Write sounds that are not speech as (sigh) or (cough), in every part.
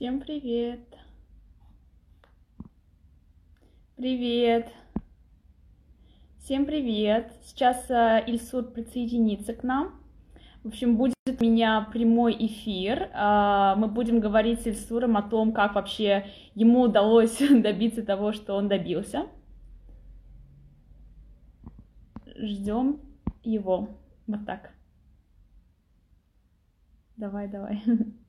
Всем привет! Привет! Всем привет! Сейчас э, Ильсур присоединится к нам. В общем, будет у меня прямой эфир. Э, мы будем говорить с Ильсуром о том, как вообще ему удалось (laughs) добиться того, что он добился. Ждем его. Вот так. Давай, давай. (laughs)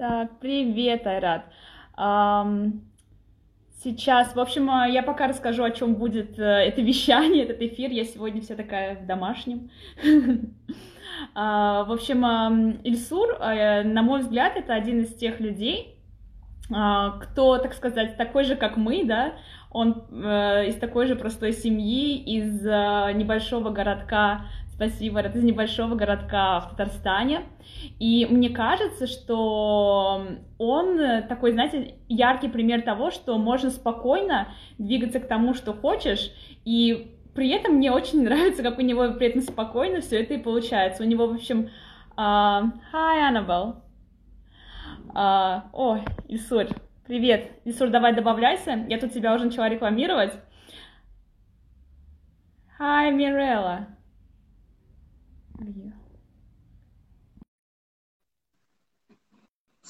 Так, привет, Айрат. Сейчас, в общем, а, я пока расскажу, о чем будет э, (laughs) это вещание, этот эфир. Я сегодня вся такая в домашнем. (laughs) А, В общем, Ильсур, э, на мой взгляд, это один из тех людей, а, кто, так сказать, такой же, как мы, да, он э, из такой же простой семьи, из э, небольшого городка Спасибо, это из небольшого городка в Татарстане. И мне кажется, что он такой, знаете, яркий пример того, что можно спокойно двигаться к тому, что хочешь, и при этом мне очень (laughs) нравится, как у него при этом спокойно все это и получается. У него, в общем, uh, Hi, Annabelle. Uh, о, Исур, привет. Исур, давай добавляйся. Я тут тебя уже начала рекламировать. Hi, Mirella.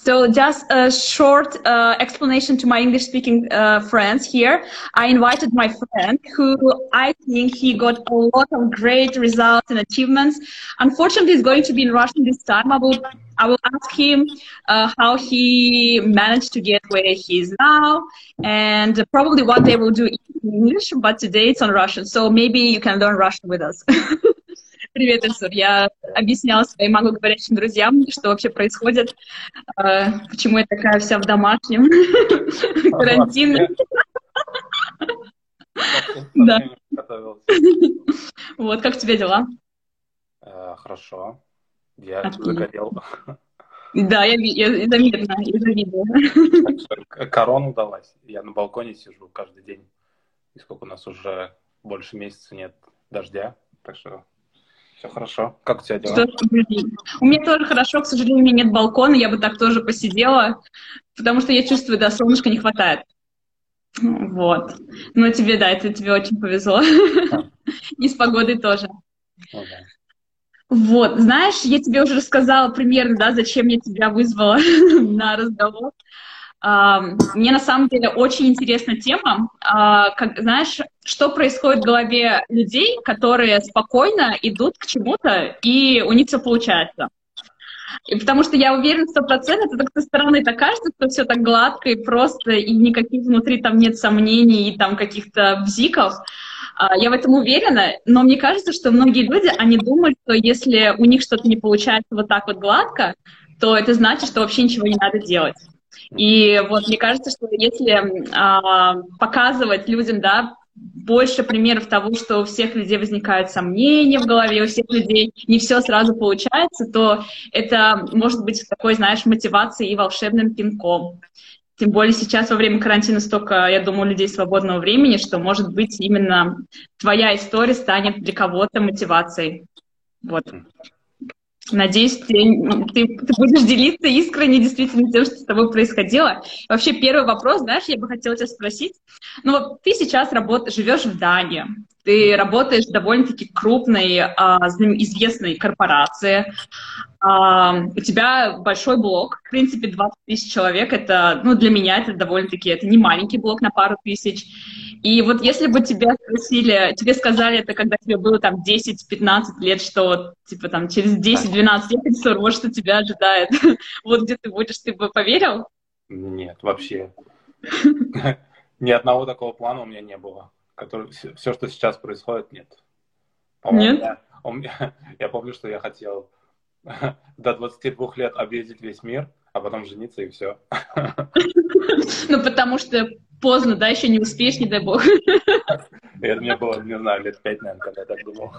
So just a short uh, explanation to my English-speaking uh, friends here. I invited my friend who I think he got a lot of great results and achievements. Unfortunately, he's going to be in Russian this time. I will, I will ask him uh, how he managed to get where he is now and probably what they will do in English, but today it's on Russian. So maybe you can learn Russian with us. (laughs) Привет, Ильсур. Я объясняла своим англоговорящим друзьям, что вообще происходит, э, почему я такая вся в домашнем карантине. Да. Вот, как тебе дела? Э, хорошо. Я загорел. Да, я, я заметно, я завидую. Корона удалась. Я на балконе сижу каждый день. И сколько у нас уже больше месяца нет дождя. Так что все хорошо. Как у тебя дела? у меня тоже хорошо, к сожалению, нет балкона, я бы так тоже посидела, потому что я чувствую, да, солнышка не хватает. Вот. Ну, тебе, да, это тебе очень повезло. (laughs) И с погодой тоже. Вот, знаешь, я тебе уже рассказала примерно, да, зачем я тебя вызвала (laughs) на разговор. Мне на самом деле очень интересна тема, а, как, знаешь, что происходит в голове людей, которые спокойно идут к чему-то, и у них все получается. И потому что я уверена, сто процентов, это со стороны так кажется, что все так гладко и просто, и никаких внутри там нет сомнений и там каких-то бзиков. А, я в этом уверена, но мне кажется, что многие люди, они думают, что если у них что-то не получается вот так вот гладко, то это значит, что вообще ничего не надо делать. И вот мне кажется, что если а, показывать людям, да, больше примеров того, что у всех людей возникают сомнения в голове, у всех людей не все сразу получается, то это может быть такой, знаешь, мотивацией и волшебным пинком. Тем более сейчас во время карантина столько, я думаю, людей свободного времени, что, может быть, именно твоя история станет для кого-то мотивацией. Вот. Надеюсь, ты, ты, ты будешь делиться искренне действительно тем, что с тобой происходило. Вообще, первый вопрос, знаешь, я бы хотела тебя спросить. Ну, вот ты сейчас работаешь, живешь в Дании, ты работаешь в довольно-таки крупной, а, известной корпорации, а, у тебя большой блог, в принципе, 20 тысяч человек, это, ну, для меня это довольно-таки, это не маленький блог на пару тысяч. И вот если бы тебя спросили, тебе сказали это, когда тебе было там 10-15 лет, что типа там через 10-12 лет, Ильсур, вот что тебя ожидает, (laughs) вот где ты будешь, ты бы поверил? Нет, вообще. (laughs) Ни одного такого плана у меня не было. Который, все, что сейчас происходит, нет. Нет? Я, меня, (laughs) я помню, что я хотел до 22 лет объездить весь мир, а потом жениться и все. Ну, потому что поздно, да, еще не успеешь, не дай бог. Это мне было, не знаю, лет пять, наверное, когда я так думал.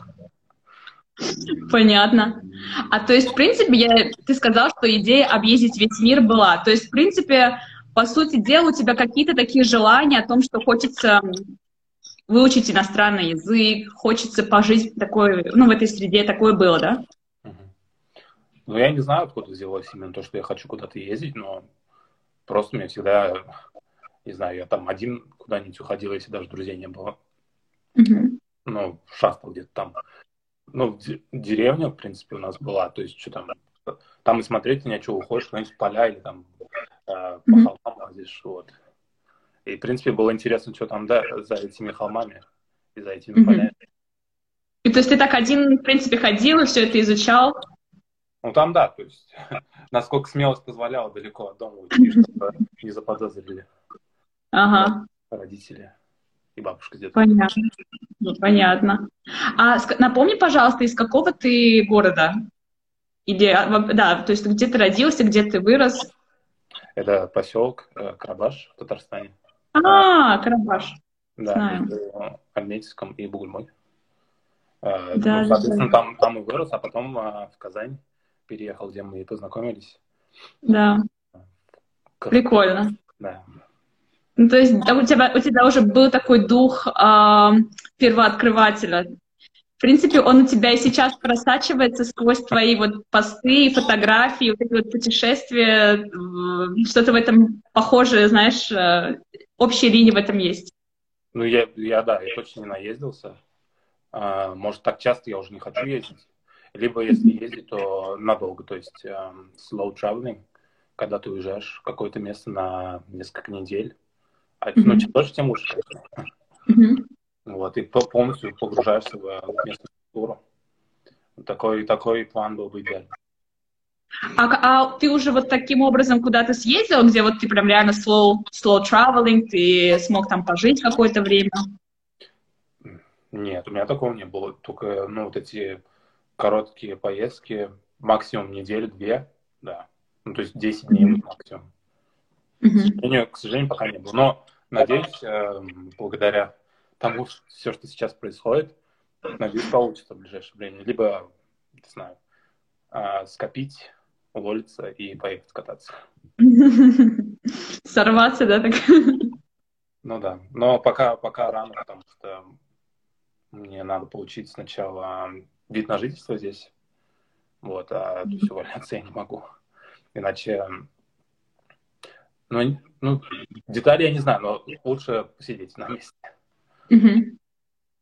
Понятно. А то есть, в принципе, я, ты сказал, что идея объездить весь мир была. То есть, в принципе, по сути дела, у тебя какие-то такие желания о том, что хочется выучить иностранный язык, хочется пожить такой, ну, в этой среде, такое было, да? Ну, я не знаю, откуда взялось именно то, что я хочу куда-то ездить, но просто мне всегда, не знаю, я там один куда-нибудь уходил, если даже друзей не было. Mm-hmm. Ну, шастал где-то там. Ну, деревня, в принципе, у нас была, то есть что там, там и смотреть не что, уходишь куда-нибудь в поля или там э, по mm-hmm. холмам лазишь, вот. И, в принципе, было интересно, что там да, за этими холмами и за этими mm-hmm. полями. И то есть ты так один, в принципе, ходил и все это изучал? Ну, там да, то есть, (laughs) насколько смелость позволяла далеко от дома уйти, чтобы не заподозрили ага. родители и бабушка где-то. Понятно. Ну, понятно. А напомни, пожалуйста, из какого ты города? Или, а, да, то есть где ты родился, где ты вырос? Это поселок э, Карабаш в Татарстане. А, Карабаш. Да, Знаю. между Альметьевском и Бугульмой. Э, да, ну, соответственно, да. там, там и вырос, а потом а, в Казань переехал, где мы и познакомились. Да. Круто. Прикольно. Да. Ну, то есть у тебя, у тебя уже был такой дух э, первооткрывателя. В принципе, он у тебя и сейчас просачивается сквозь твои вот посты, фотографии, вот эти вот путешествия, что-то в этом похожее, знаешь, э, общие линии в этом есть. Ну, я, я да, я точно не наездился. А, может, так часто я уже не хочу ездить либо если ездить, то надолго, то есть э, slow traveling, когда ты уезжаешь в какое-то место на несколько недель. А, mm-hmm. Ну, тоже тем лучше, mm-hmm. Вот, и полностью погружаешься в местную культуру. Такой, такой план был бы идеальный. А, а ты уже вот таким образом куда-то съездил, где вот ты прям реально slow, slow traveling, ты смог там пожить какое-то время? Нет, у меня такого не было. Только, ну, вот эти короткие поездки, максимум неделю-две, да. Ну, то есть 10 дней mm-hmm. максимум. Mm-hmm. К, сожалению, к сожалению, пока не было. Но, надеюсь, э, благодаря тому, что все, что сейчас происходит, надеюсь, получится в ближайшее время. Либо, не знаю, э, скопить, уволиться и поехать кататься. Сорваться, да, так? Ну да, но пока, пока рано, потому что мне надо получить сначала вид на жительство здесь. Вот, а то есть увольняться я не могу. Иначе, ну, ну, детали я не знаю, но лучше посидеть на месте. Угу.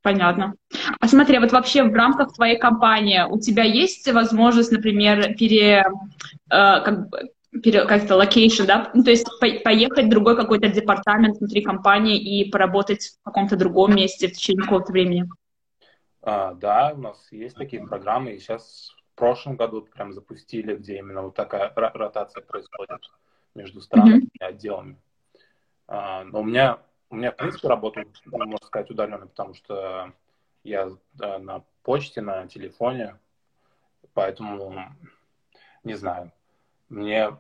Понятно. А смотри, вот вообще в рамках твоей компании у тебя есть возможность, например, пере, э, как, пере, как-то location, да, ну, то есть по, поехать в другой какой-то департамент внутри компании и поработать в каком-то другом месте в течение какого-то времени? А, да, у нас есть такие программы, и сейчас в прошлом году прям запустили, где именно вот такая ротация происходит между странами mm-hmm. и отделами. А, но у меня, у меня, в принципе, работа, можно сказать, удаленно, потому что я на почте, на телефоне, поэтому, не знаю, мне,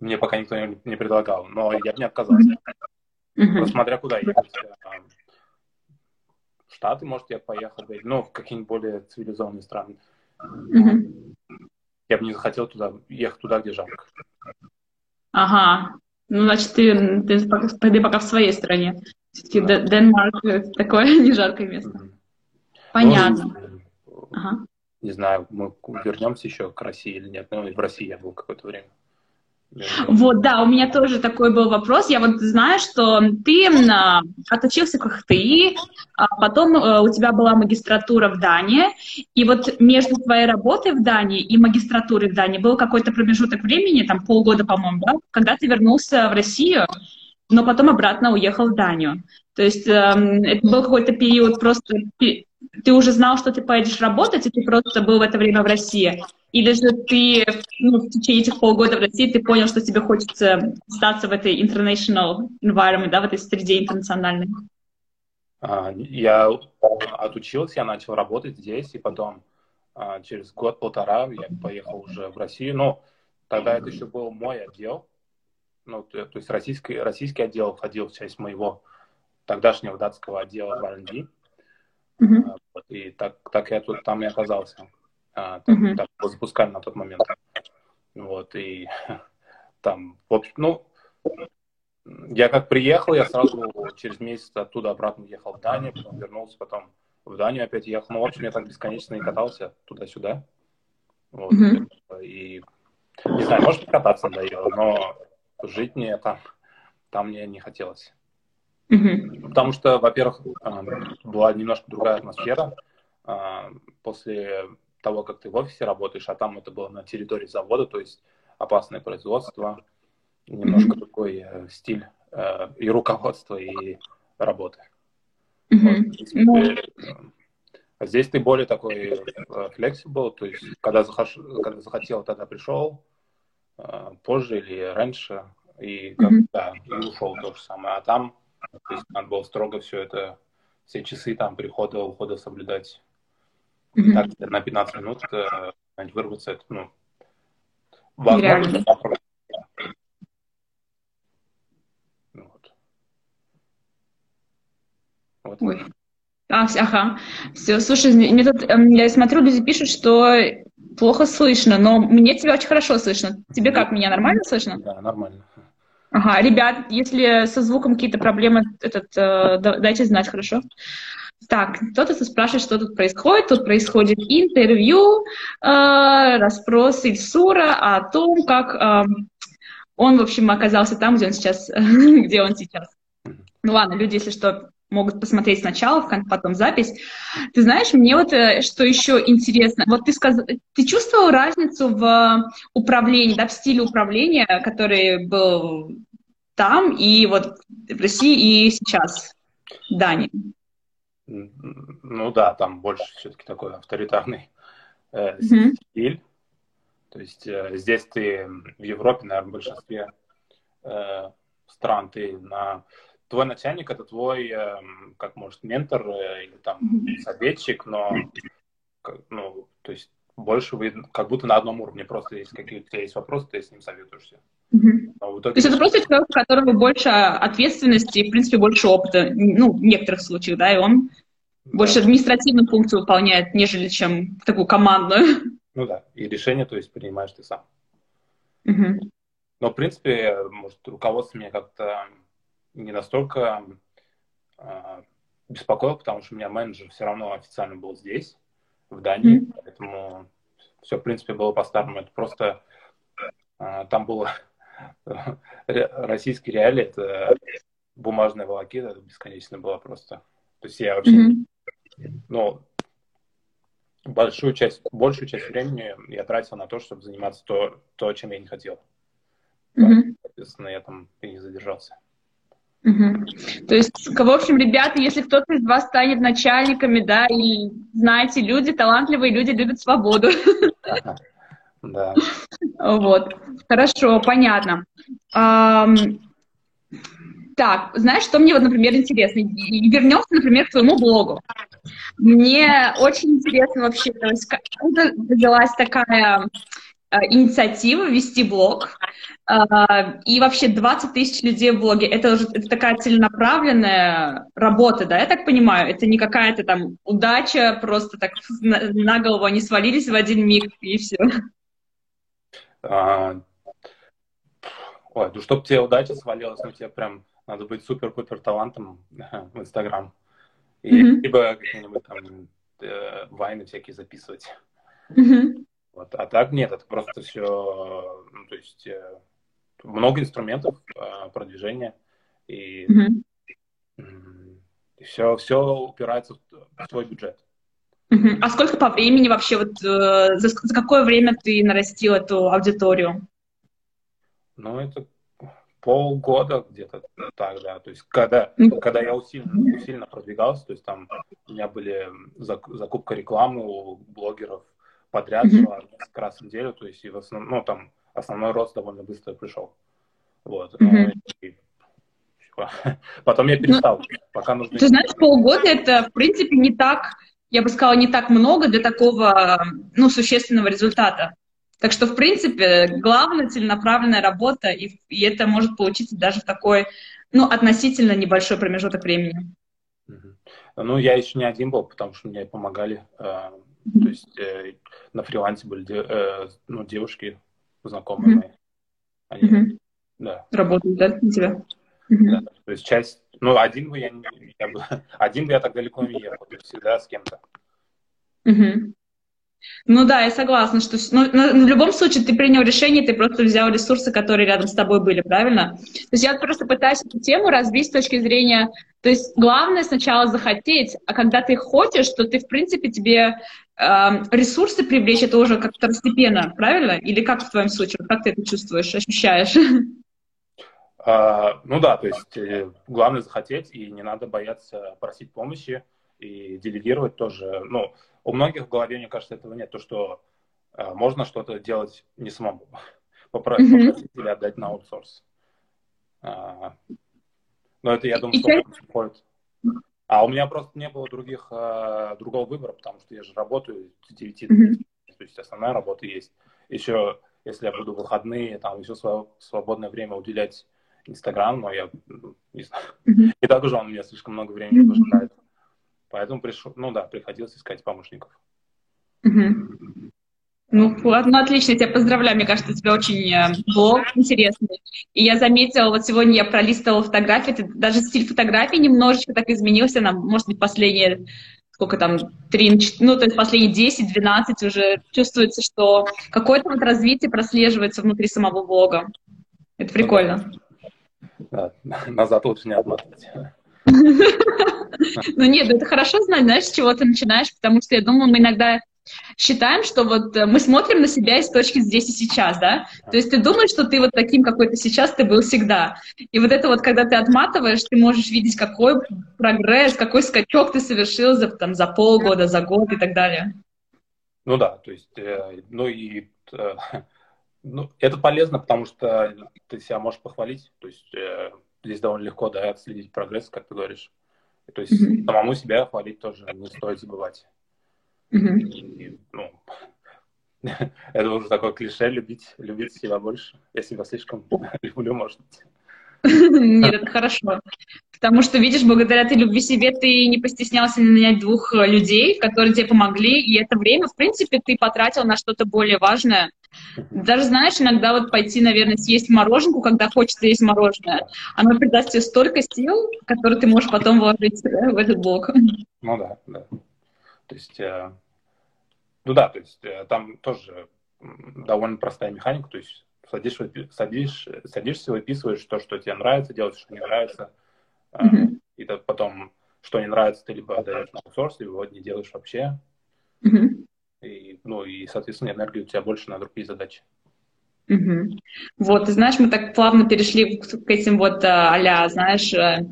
мне пока никто не, не предлагал, но я бы не отказался. Mm-hmm. Смотря куда ехать. Штаты, может, я поехал ну, в какие-нибудь более цивилизованные страны. Mm-hmm. Я бы не захотел туда, ехать туда, где жарко. Ага. Ну, значит, ты, ты, ты пока в своей стране. Все-таки да. Денмарк такое (laughs) не жаркое место. Mm-hmm. Понятно. Ну, ага. Не знаю, мы вернемся еще к России или нет. Ну, в России я был какое-то время. Вот, да, у меня тоже такой был вопрос. Я вот знаю, что ты а, отучился в ХТИ, а потом а, у тебя была магистратура в Дании, и вот между твоей работой в Дании и магистратурой в Дании был какой-то промежуток времени, там полгода, по-моему, да, когда ты вернулся в Россию, но потом обратно уехал в Данию. То есть э, это был какой-то период просто ты уже знал, что ты поедешь работать, и ты просто был в это время в России? Или же ты ну, в течение этих полгода в России ты понял, что тебе хочется остаться в этой international environment, да, в этой среде интернациональной? А, я отучился, я начал работать здесь, и потом а, через год-полтора я поехал уже в Россию. Но тогда это еще был мой отдел. Ну, то, то есть российский, российский отдел входил в часть моего тогдашнего датского отдела в R&D. Mm-hmm. Вот, и так, так я тут там и оказался. А, так, mm-hmm. так его запускали на тот момент. Вот, и (laughs) там, в общем, ну, Я как приехал, я сразу через месяц оттуда обратно ехал в Данию, потом вернулся, потом в Данию опять ехал. Ну, в общем, я так бесконечно и катался туда-сюда. Вот. Mm-hmm. И, не знаю, может, кататься надоело, но жить мне там, там мне не хотелось. Mm-hmm. Потому что, во-первых, была немножко другая атмосфера. После того, как ты в офисе работаешь, а там это было на территории завода, то есть опасное производство, немножко другой э, стиль э, и руководства, и работы. Mm-hmm. Вот, э, а здесь ты более такой flexible, то есть когда, захош... когда захотел, тогда пришел, позже или раньше, и, как, mm-hmm. и ушел то же самое. А там то есть, надо было строго все это, все часы там прихода, ухода соблюдать. Mm-hmm. Так, на 15 минут э, вырваться, это, ну, возможно, Вот. Ой. А, ага. Все, слушай, мне тут, эм, я смотрю, люди пишут, что плохо слышно, но мне тебя очень хорошо слышно. Тебе как, меня нормально слышно? Да, нормально. Ага, ребят, если со звуком какие-то проблемы, этот, э, дайте знать, хорошо? Так, кто-то спрашивает, что тут происходит. Тут происходит интервью, э, расспрос Ильсура о том, как э, он, в общем, оказался там, где он сейчас, (laughs) где он сейчас. Ну ладно, люди, если что, могут посмотреть сначала, потом запись. Ты знаешь, мне вот э, что еще интересно, вот ты сказал, ты чувствовал разницу в управлении, да, в стиле управления, который был там и вот в России и сейчас, в Дании? Ну да, там больше все-таки такой авторитарный э, mm-hmm. стиль. То есть э, здесь ты в Европе, наверное, в большинстве э, стран ты на твой начальник это твой, э, как может, ментор э, или там советчик, но ну, то есть больше вы как будто на одном уровне, просто если какие-то есть вопросы, ты с ним советуешься. Mm-hmm. Итоге... То есть это просто человек, у которого больше ответственности и, в принципе, больше опыта, ну, в некоторых случаях, да, и он да. больше административную функцию выполняет, нежели чем такую командную. Ну да, и решение, то есть, принимаешь ты сам. Mm-hmm. Но, в принципе, может, руководство меня как-то не настолько э, беспокоил, потому что у меня менеджер все равно официально был здесь, в Дании, mm-hmm. поэтому все, в принципе, было по-старому. Это просто э, там было российский реалии, это бумажная волокита, это бесконечно было просто. То есть я вообще, mm-hmm. ну, большую часть, большую часть времени я тратил на то, чтобы заниматься то, то чем я не хотел. Mm-hmm. Соответственно, я там и не задержался. Угу. То есть, в общем, ребята, если кто-то из вас станет начальниками, да, и знаете, люди, талантливые люди любят свободу. Да. Вот. Хорошо, понятно. Так, знаешь, что мне вот, например, интересно? Вернемся, например, к твоему блогу. Мне очень интересно вообще, то есть, как взялась такая Э, инициатива вести блог. Э, и вообще 20 тысяч людей в блоге. Это уже это такая целенаправленная работа, да, я так понимаю? Это не какая-то там удача, просто так на, на голову они свалились в один миг и все. А... Ой, ну чтобы тебе удача свалилась, ну тебе прям надо быть супер-пупер талантом (laughs) в Инстаграм. И, mm-hmm. Либо какие-нибудь там э, вайны всякие записывать. Mm-hmm. Вот. А так нет, это просто все, ну, то есть э, много инструментов э, продвижения, и, mm-hmm. и все, все упирается в свой бюджет. А сколько по времени вообще, вот э, за, за какое время ты нарастил эту аудиторию? Ну, это полгода где-то так, да. То есть когда, когда я усиленно, усиленно продвигался, то есть там у меня были закупка рекламы у блогеров, подряд mm-hmm. шла несколько раз в неделю, то есть и в основном, ну, там основной рост довольно быстро пришел. Вот. Mm-hmm. и, (laughs) потом я перестал. Ну, пока нужно... Ты знаешь, полгода это, в принципе, не так, я бы сказала, не так много для такого, ну, существенного результата. Так что, в принципе, главная целенаправленная работа, и, и это может получиться даже в такой, ну, относительно небольшой промежуток времени. Ну, я еще не один был, потому что мне помогали э, то есть э, на фрилансе были э, ну, девушки знакомые mm-hmm. мои. Они, mm-hmm. да. Работают, да, на тебя? Mm-hmm. Да, то есть часть, ну, один бы я, не, я бы, (laughs) один бы я так далеко не ехал, то есть всегда с кем-то. Mm-hmm. Ну да, я согласна, что ну, в любом случае ты принял решение, ты просто взял ресурсы, которые рядом с тобой были, правильно? То есть я просто пытаюсь эту тему развить с точки зрения, то есть главное сначала захотеть, а когда ты хочешь, то ты, в принципе, тебе э, ресурсы привлечь, это уже как второстепенно, правильно? Или как в твоем случае, как ты это чувствуешь, ощущаешь? (laughs) А, ну да, то есть э, главное захотеть, и не надо бояться просить помощи, и делегировать тоже, ну, у многих в голове, мне кажется, этого нет. То, что э, можно что-то делать не самому. (laughs) Попросить, mm-hmm. попросить или отдать на аутсорс. А, но это, я думаю, что приходит. А у меня просто не было других, э, другого выбора, потому что я же работаю с 9 до 5. Mm-hmm. То есть основная работа есть. Еще, если я буду в выходные, там еще свое свободное время уделять Инстаграм, но я ну, не знаю. Mm-hmm. И так уже он мне слишком много времени mm-hmm. пожирает. Поэтому пришел, ну да, приходилось искать помощников. Ну, ладно, отлично, я тебя поздравляю. Мне кажется, у тебя очень э, блог интересный. И я заметила, вот сегодня я пролистывала фотографии, ты, даже стиль фотографии немножечко так изменился, нам, может быть, последние, сколько там, 3, ну, то есть последние 10-12 уже чувствуется, что какое-то вот развитие прослеживается внутри самого блога. Это прикольно. Да, (laughs) назад лучше не отмотать. Ну нет, это хорошо знать, знаешь, с чего ты начинаешь, потому что я думаю, мы иногда считаем, что вот э, мы смотрим на себя из точки здесь и сейчас, да? То есть ты думаешь, что ты вот таким, какой ты сейчас, ты был всегда. И вот это вот, когда ты отматываешь, ты можешь видеть, какой прогресс, какой скачок ты совершил за, там, за полгода, за год и так далее. Ну да, то есть, э, ну и э, (laughs) ну, это полезно, потому что ты себя можешь похвалить, то есть э, здесь довольно легко, да, отследить прогресс, как ты говоришь. То есть mm-hmm. самому себя хвалить тоже не стоит забывать. Mm-hmm. И, ну, (laughs) это уже такое клише, любить, любить себя больше. Я себя слишком (laughs) люблю, может быть. (laughs) Нет, это хорошо. Потому что, видишь, благодаря этой любви себе ты не постеснялся нанять двух людей, которые тебе помогли, и это время, в принципе, ты потратил на что-то более важное, даже, знаешь, иногда вот пойти, наверное, съесть мороженку, когда хочется есть мороженое, оно придаст тебе столько сил, которые ты можешь потом вложить в этот блок. Ну да, да. То есть, э, ну да, то есть э, там тоже довольно простая механика, то есть садишь, садишь, садишься, выписываешь то, что тебе нравится, делаешь, что не нравится, mm-hmm. и потом, что не нравится, ты либо отдаешь на аутсорс, либо не делаешь вообще. Mm-hmm. И, ну, и, соответственно, энергии у тебя больше на другие задачи. Угу. Вот, ты знаешь, мы так плавно перешли к этим вот а знаешь, э,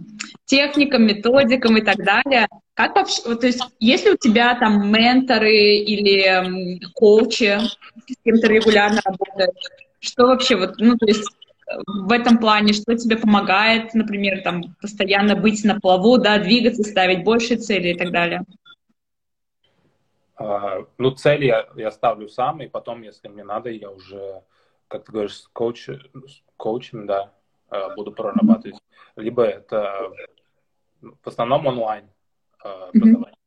техникам, методикам и так далее. Как вообще, то есть, есть ли у тебя там менторы или коучи, с кем ты регулярно работаешь? Что вообще вот, ну, то есть, в этом плане, что тебе помогает, например, там, постоянно быть на плаву, да, двигаться, ставить больше цели и так далее? А, ну, цели я, я ставлю сам, и потом, если мне надо, я уже, как ты говоришь, с, коуч, с коучем, да, а, буду прорабатывать. Либо это в основном онлайн а, образование.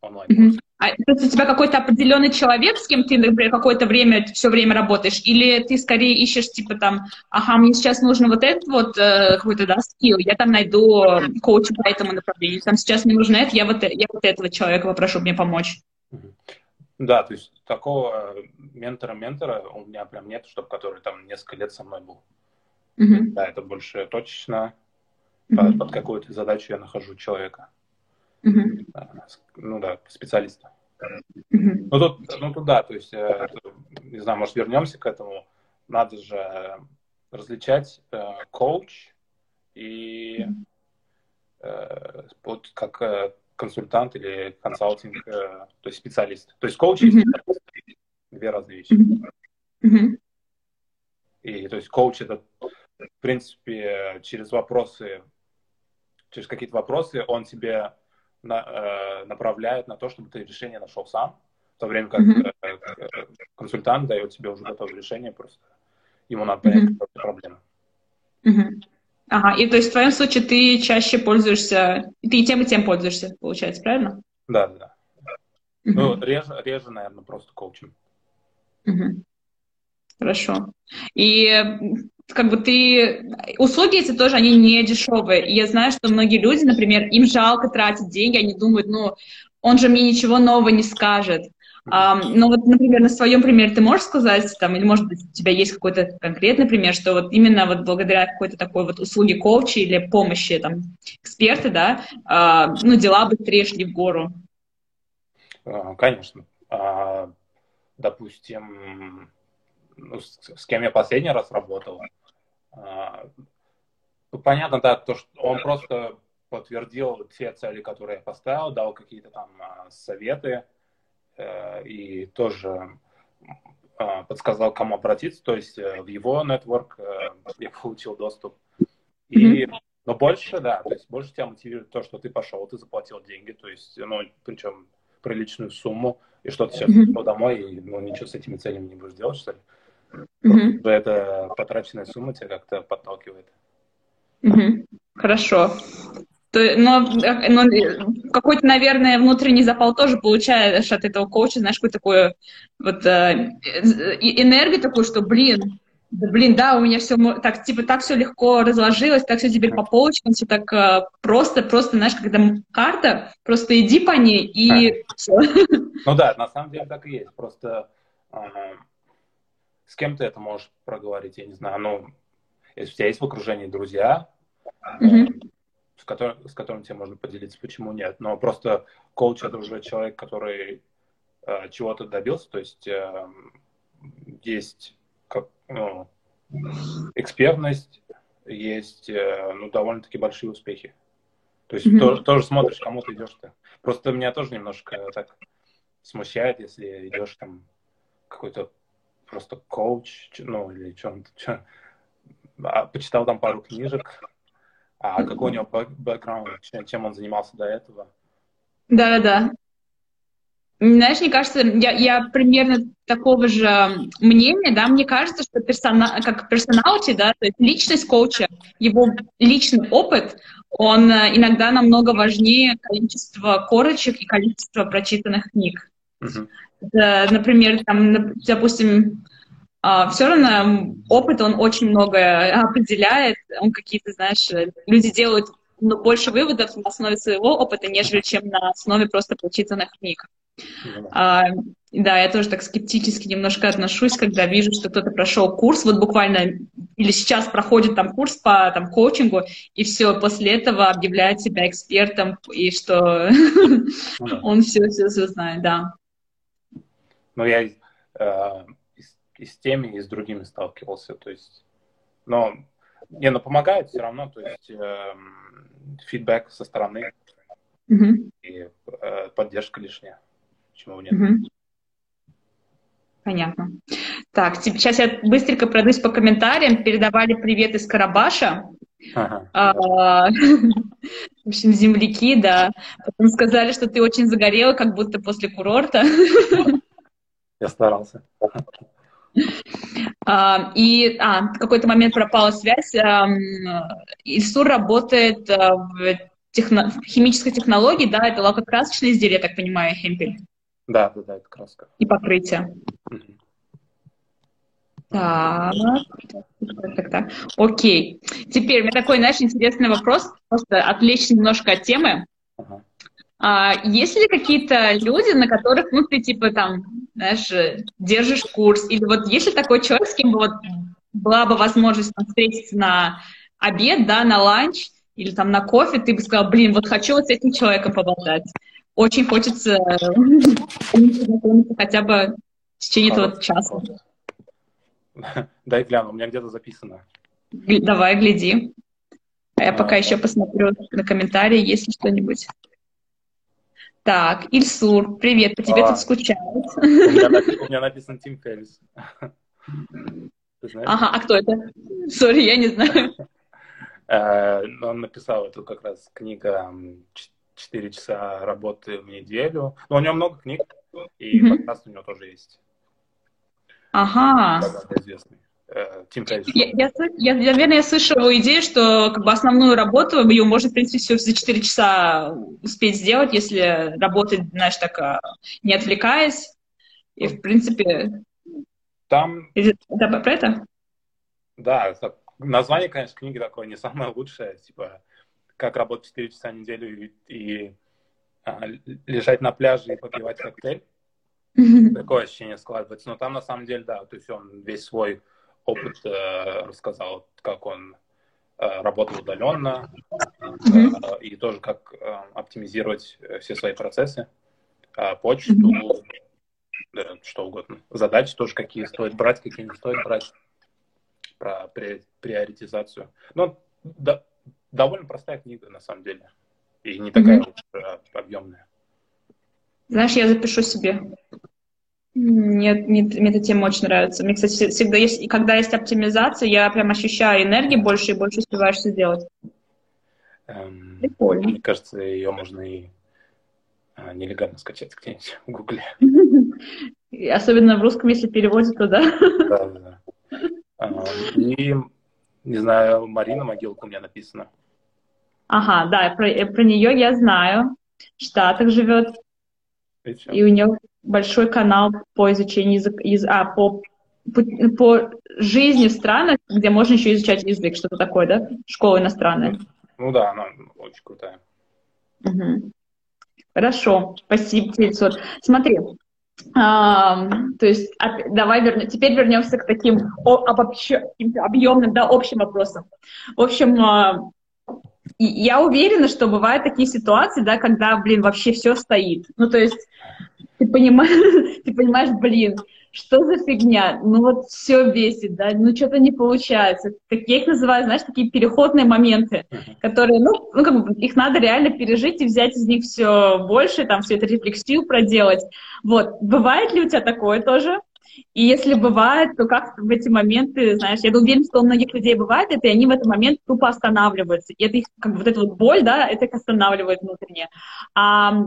Онлайн mm-hmm. А то есть у тебя какой-то определенный человек, с кем ты, например, какое-то время, все время работаешь, или ты скорее ищешь, типа там, ага, мне сейчас нужно вот этот вот э, какой-то, да, скилл, я там найду коуча по этому направлению, там сейчас мне нужно это, я вот, я вот этого человека попрошу мне помочь. Да, то есть такого ментора-ментора у меня прям нет, чтобы который там несколько лет со мной был. Mm-hmm. Да, это больше точечно mm-hmm. под, под какую-то задачу я нахожу человека. Mm-hmm. Ну да, специалиста. Mm-hmm. Ну тут, ну тут да, то есть, э, не знаю, может вернемся к этому. Надо же различать э, коуч и э, вот как э, консультант или консалтинг, э, то есть специалист. То есть коуч mm-hmm. и две разные вещи. Mm-hmm. И то есть коуч это, в принципе, через вопросы, через какие-то вопросы он тебе на, э, направляет на то, чтобы ты решение нашел сам, в то время как mm-hmm. э, консультант дает тебе уже готовое решение, просто ему надо понять, mm-hmm. какая проблема. Mm-hmm. Ага, и то есть в твоем случае ты чаще пользуешься, ты и тем, и тем пользуешься, получается, правильно? Да, да. Угу. Ну, реже, реже, наверное, просто коучем. Угу. Хорошо. И как бы ты... Услуги эти тоже, они не дешевые. И я знаю, что многие люди, например, им жалко тратить деньги, они думают, ну, он же мне ничего нового не скажет. Um, ну вот, например, на своем примере ты можешь сказать, там, или, может быть, у тебя есть какой-то конкретный пример, что вот именно вот благодаря какой-то такой вот услуге коуча или помощи там эксперта, да, uh, ну, дела быстрее шли в гору? Uh, конечно. Uh, допустим, ну, с, с кем я последний раз работал, uh, ну, понятно, да, то, что он просто подтвердил те цели, которые я поставил, дал какие-то там советы, Э, и тоже а, подсказал, к кому обратиться, то есть э, в его нетворк э, я получил доступ. И, mm-hmm. Но больше, да, то есть больше тебя мотивирует то, что ты пошел, ты заплатил деньги, то есть, ну, причем приличную сумму, и что ты сейчас mm-hmm. домой, и ну, ничего с этими целями не будешь делать, что ли. Mm-hmm. Эта потраченная сумма тебя как-то подталкивает. Mm-hmm. Хорошо. Но, но какой-то, наверное, внутренний запал тоже получаешь от этого коуча, знаешь, какую-то такую вот э, энергию такую, что, блин, да, блин, да, у меня все так, типа, так все легко разложилось, так все теперь по полочкам, все так э, просто, просто, знаешь, когда карта, просто иди по ней и все. (laughs) Ну да, на самом деле так и есть. Просто э, с кем ты это можешь проговорить, я не знаю, ну, если у тебя есть в окружении друзья, mm-hmm с которым, с которым тебе можно поделиться, почему нет. Но просто коуч это уже человек, который э, чего-то добился, то есть э, есть как, ну, экспертность, есть э, ну, довольно-таки большие успехи. То есть mm-hmm. тоже, тоже смотришь, кому ты идешь-то. Просто меня тоже немножко так смущает, если идешь там какой-то просто коуч, ну или что-то, а, почитал там пару книжек, а какой у него бэкграунд, чем он занимался до этого? Да-да-да. Знаешь, мне кажется, я, я примерно такого же мнения, да, мне кажется, что персона, как персоналити, да, то есть личность коуча, его личный опыт, он э, иногда намного важнее количества корочек и количества прочитанных книг. Uh-huh. Например, там, допустим, а, все равно опыт, он очень многое определяет, он какие-то, знаешь, люди делают ну, больше выводов на основе своего опыта, нежели чем на основе просто прочитанных книг. Mm-hmm. А, да, я тоже так скептически немножко отношусь, когда вижу, что кто-то прошел курс, вот буквально, или сейчас проходит там курс по там, коучингу, и все, после этого объявляет себя экспертом, и что mm-hmm. (laughs) он все-все-все знает, да. Ну, я э, и с теми, и с другими сталкивался. То есть, но не, но помогает все равно, то есть э, фидбэк со стороны mm-hmm. и э, поддержка лишняя. Почему нет? Mm-hmm. Понятно. Так, сейчас я быстренько пройдусь по комментариям. Передавали привет из Карабаша. Ага. А, (laughs) в общем, земляки, да. Потом сказали, что ты очень загорела, как будто после курорта. Я старался. А, и а, в какой-то момент пропала связь. Ильсур работает а, в, техно... в химической технологии, да, это лакокрасочное изделие, я так понимаю, хемпель. Да, да, да, это краска. И покрытие. Так, так, так, окей. Теперь у меня такой, знаешь, интересный вопрос, просто отвлечься немножко от темы. Ага. А, есть ли какие-то люди, на которых, ну, ты, типа, там, знаешь, держишь курс, или вот есть ли такой человек, с кем бы вот была бы возможность там, встретиться на обед, да, на ланч, или там на кофе, ты бы сказал, блин, вот хочу вот с этим человеком поболтать. Очень хочется хотя бы в течение этого часа. (laughs) Дай гляну, у меня где-то записано. Давай, гляди. А я пока еще посмотрю на комментарии, есть ли что-нибудь. Так, Ильсур, привет, по тебе а, тут скучают. У меня, у меня написан Тим Феррис. Ага, а кто это? Сори, я не знаю. Э, он написал эту как раз книга «Четыре часа работы в неделю». Но у него много книг, и подкаст у него тоже есть. Ага. известный. Э, Тим я, я, я, наверное, я слышала идею, что как бы основную работу ее можно, в принципе, все за 4 часа успеть сделать, если работать, знаешь, так а, не отвлекаясь. И, в принципе... Там... Это про это? Да, название, конечно, книги такое не самое лучшее, типа как работать 4 часа в неделю и, и а, лежать на пляже и попивать коктейль. Такое ощущение складывается. Но там на самом деле, да, то есть он весь свой опыт э, рассказал, как он э, работал удаленно э, и тоже как оптимизировать все свои процессы, почту, да, что угодно. Задачи тоже какие стоит брать, какие не стоит брать про приоритизацию. Ну, да, довольно простая книга, на самом деле. И не такая mm-hmm. уж объемная. Знаешь, я запишу себе. Нет, мне, мне эта тема очень нравится. Мне, кстати, всегда есть, и когда есть оптимизация, я прям ощущаю энергии больше и больше успеваешь все сделать. Эм, Прикольно. Мне кажется, ее можно и а, нелегально скачать где-нибудь в Гугле. (laughs) Особенно в русском, если переводят туда. Да, да. А, и, не знаю, Марина Могилка у меня написана. Ага, да, про, э, про нее я знаю. В Штатах живет. И, и у нее большой канал по изучению языка, язык, а, по, по, по жизни в странах, где можно еще изучать язык, что-то такое, да? Школа иностранная. Ну да, она очень крутая. Угу. Хорошо, спасибо, Тельцот. Смотри, а, то есть давай вернем, теперь вернемся к таким обобщ, объемным, да, общим вопросам. В общем, а, я уверена, что бывают такие ситуации, да, когда, блин, вообще все стоит. Ну, то есть ты понимаешь, (laughs) ты понимаешь, блин, что за фигня? Ну вот все бесит, да, ну что-то не получается. Как я их называю, знаешь, такие переходные моменты, которые, ну, ну как бы их надо реально пережить и взять из них все больше, там, всю эту рефлексию проделать. Вот, бывает ли у тебя такое тоже? И если бывает, то как в эти моменты, знаешь, я уверена, что у многих людей бывает это, и они в этот момент тупо останавливаются. И это их, как бы вот эта вот боль, да, это их останавливает внутренне. А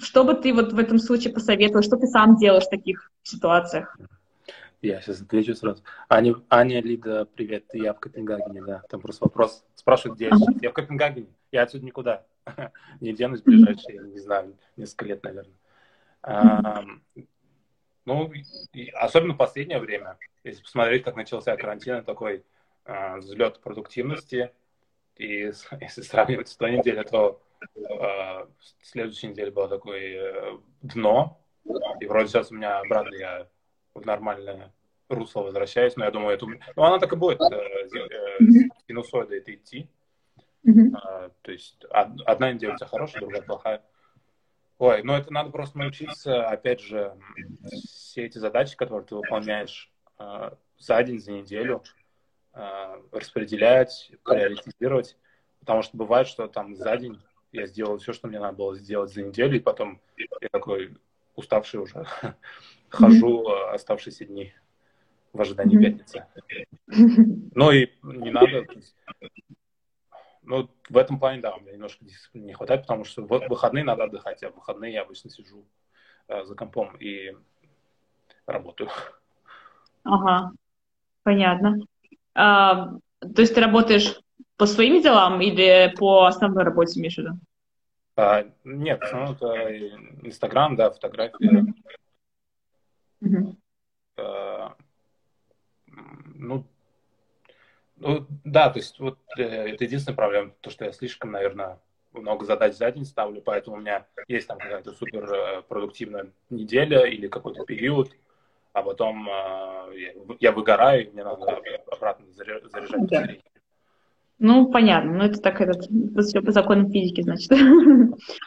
что бы ты вот в этом случае посоветовал? Что ты сам делаешь в таких ситуациях? Я сейчас отвечу сразу. Аня, Аня Лида, привет, я в Копенгагене, да. Там просто вопрос, спрашивают, где я сейчас. Я в Копенгагене, я отсюда никуда. (laughs) не денусь ближайшие, не знаю, несколько лет, наверное. А, ну, особенно в последнее время, если посмотреть, как начался карантин, такой а, взлет продуктивности, и (laughs) если сравнивать с той неделей, то э, следующей неделе было такое э, дно, и вроде сейчас у меня обратно я в нормальное русло возвращаюсь, но я думаю, это... Ну, она так и будет, э, э, синусоида это идти. А, то есть одна неделя у тебя хорошая, другая плохая. Ой, ну это надо просто научиться, опять же, все эти задачи, которые ты выполняешь э, за день, за неделю, э, распределять, приоритизировать, потому что бывает, что там за день я сделал все, что мне надо было сделать за неделю, и потом я такой уставший уже (laughs) хожу mm-hmm. оставшиеся дни в ожидании mm-hmm. пятницы. Ну и не надо. Ну, в этом плане, да, у меня немножко дисциплины не хватает, потому что в выходные надо отдыхать, а в выходные я обычно сижу э, за компом и работаю. Ага, понятно. А, то есть ты работаешь по своим делам или по основной работе, имеешь в виду? А, нет, ну, это Инстаграм, да, фотографии. Mm-hmm. А, ну, ну, да, то есть вот э, это единственная проблема, то, что я слишком, наверное, много задач за день ставлю, поэтому у меня есть там какая-то супер э, продуктивная неделя или какой-то период, а потом э, я выгораю, и мне надо обратно заряжать батарейки. Ну, понятно, ну это так, это все по законам физики, значит.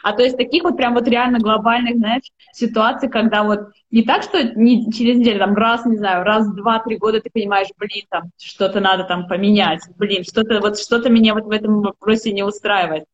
а то есть таких вот прям вот реально глобальных, знаешь, ситуаций, когда вот не так, что не, через неделю, там раз, не знаю, раз, два, три года ты понимаешь, блин, там что-то надо там поменять, блин, что-то вот что-то меня вот в этом вопросе не устраивает.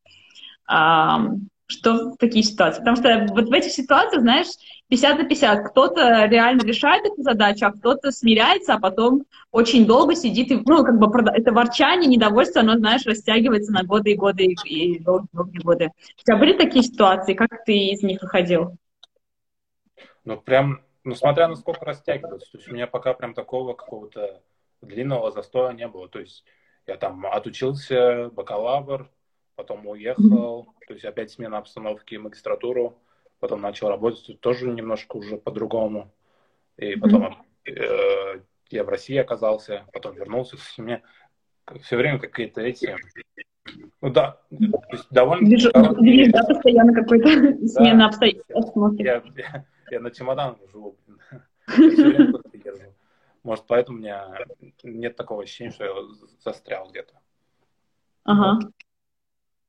Что в такие ситуации? Потому что вот в этих ситуациях, знаешь, 50 на 50. Кто-то реально решает эту задачу, а кто-то смиряется, а потом очень долго сидит. И, ну, как бы это ворчание, недовольство, оно, знаешь, растягивается на годы и годы и долгие-долгие годы. У тебя были такие ситуации? Как ты из них выходил? Ну, прям, ну, смотря на сколько растягивается. То есть у меня пока прям такого какого-то длинного застоя не было. То есть я там отучился, бакалавр, потом уехал, mm-hmm. то есть опять смена обстановки, магистратуру, потом начал работать тоже немножко уже по-другому. И потом mm-hmm. э, я в России оказался, потом вернулся, у меня все время какие-то эти... Ну да, то есть довольно... Вижу, довольно... да, постоянно какой-то (laughs) да, смена обстоятельств. Я, я, я на чемоданах живу, Может, поэтому у меня нет такого ощущения, что я застрял где-то. Ага.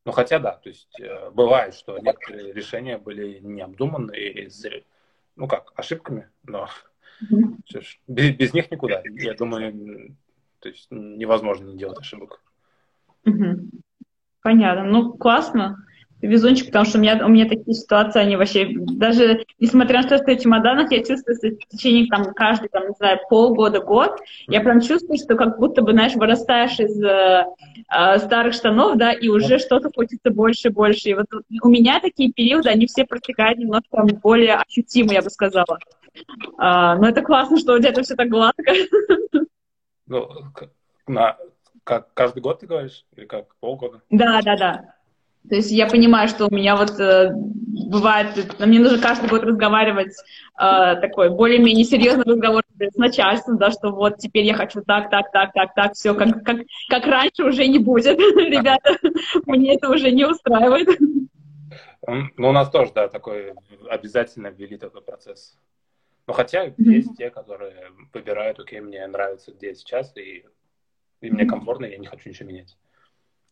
Ну, хотя да, то есть э, бывает, что некоторые решения были необдуманы и, ну как, ошибками, но mm-hmm. без, без них никуда. Я думаю, то есть невозможно не делать ошибок. Mm-hmm. Понятно. Ну, классно везунчик, потому что у меня, у меня такие ситуации, они вообще, даже несмотря на то, что я в чемоданах, я чувствую, что в течение там каждый, там, не знаю, полгода, год, я прям чувствую, что как будто бы, знаешь, вырастаешь из э, э, старых штанов, да, и уже что-то хочется больше и больше. И вот у меня такие периоды, они все протекают немножко более ощутимо, я бы сказала. А, но это классно, что у тебя это все так гладко. Ну, на, как каждый год ты говоришь? Или как полгода? Да, да, да. То есть я понимаю, что у меня вот э, бывает, мне нужно каждый год разговаривать э, такой более-менее серьезный разговор с начальством, да, что вот теперь я хочу так, так, так, так, так, все, как, как, как раньше уже не будет, (laughs) ребята, мне это уже не устраивает. Ну, у нас тоже, да, такой обязательно ввели такой процесс. Но хотя mm-hmm. есть те, которые выбирают, окей, мне нравится, где я сейчас, и, и мне комфортно, я не хочу ничего менять.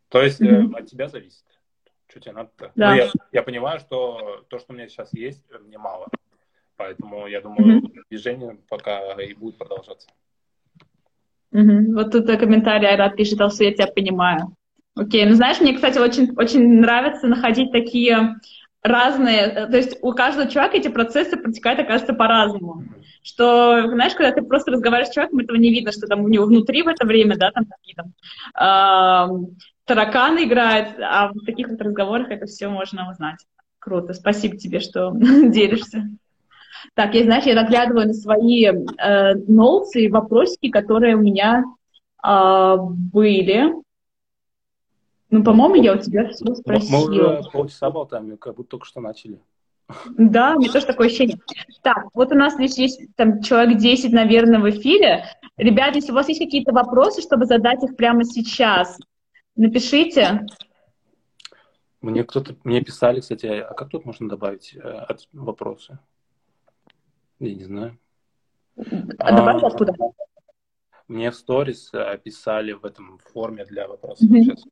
То есть mm-hmm. от тебя зависит что тебе надо-то? Да. я, я понимаю, что то, что у меня сейчас есть, мне мало. Поэтому я думаю, mm-hmm. движение пока и будет продолжаться. Mm-hmm. Вот тут комментарий Айрат пишет, что я тебя понимаю. Окей, ну знаешь, мне, кстати, очень, очень нравится находить такие разные, э, то есть у каждого человека эти процессы протекают, оказывается, по-разному. Что, знаешь, когда ты просто разговариваешь с человеком, этого не видно, что там у него внутри в это время, да, там какие то э, тараканы играют, а в таких вот разговорах это все можно узнать. Круто, спасибо тебе, что (laughs) делишься. Так, я, знаешь, я заглядываю на свои э, ноутсы и вопросики, которые у меня э, были. Ну, по-моему, я у тебя все спросила. Мы уже полчаса болтаем, как будто только что начали. Да, мне тоже такое ощущение. Так, вот у нас здесь есть там человек 10, наверное, в эфире. Ребята, если у вас есть какие-то вопросы, чтобы задать их прямо сейчас, напишите. Мне кто-то, мне писали, кстати, а как тут можно добавить э, вопросы? Я не знаю. А, а добавить откуда? Мне в сторис э, писали в этом форме для вопросов. Mm-hmm. Сейчас.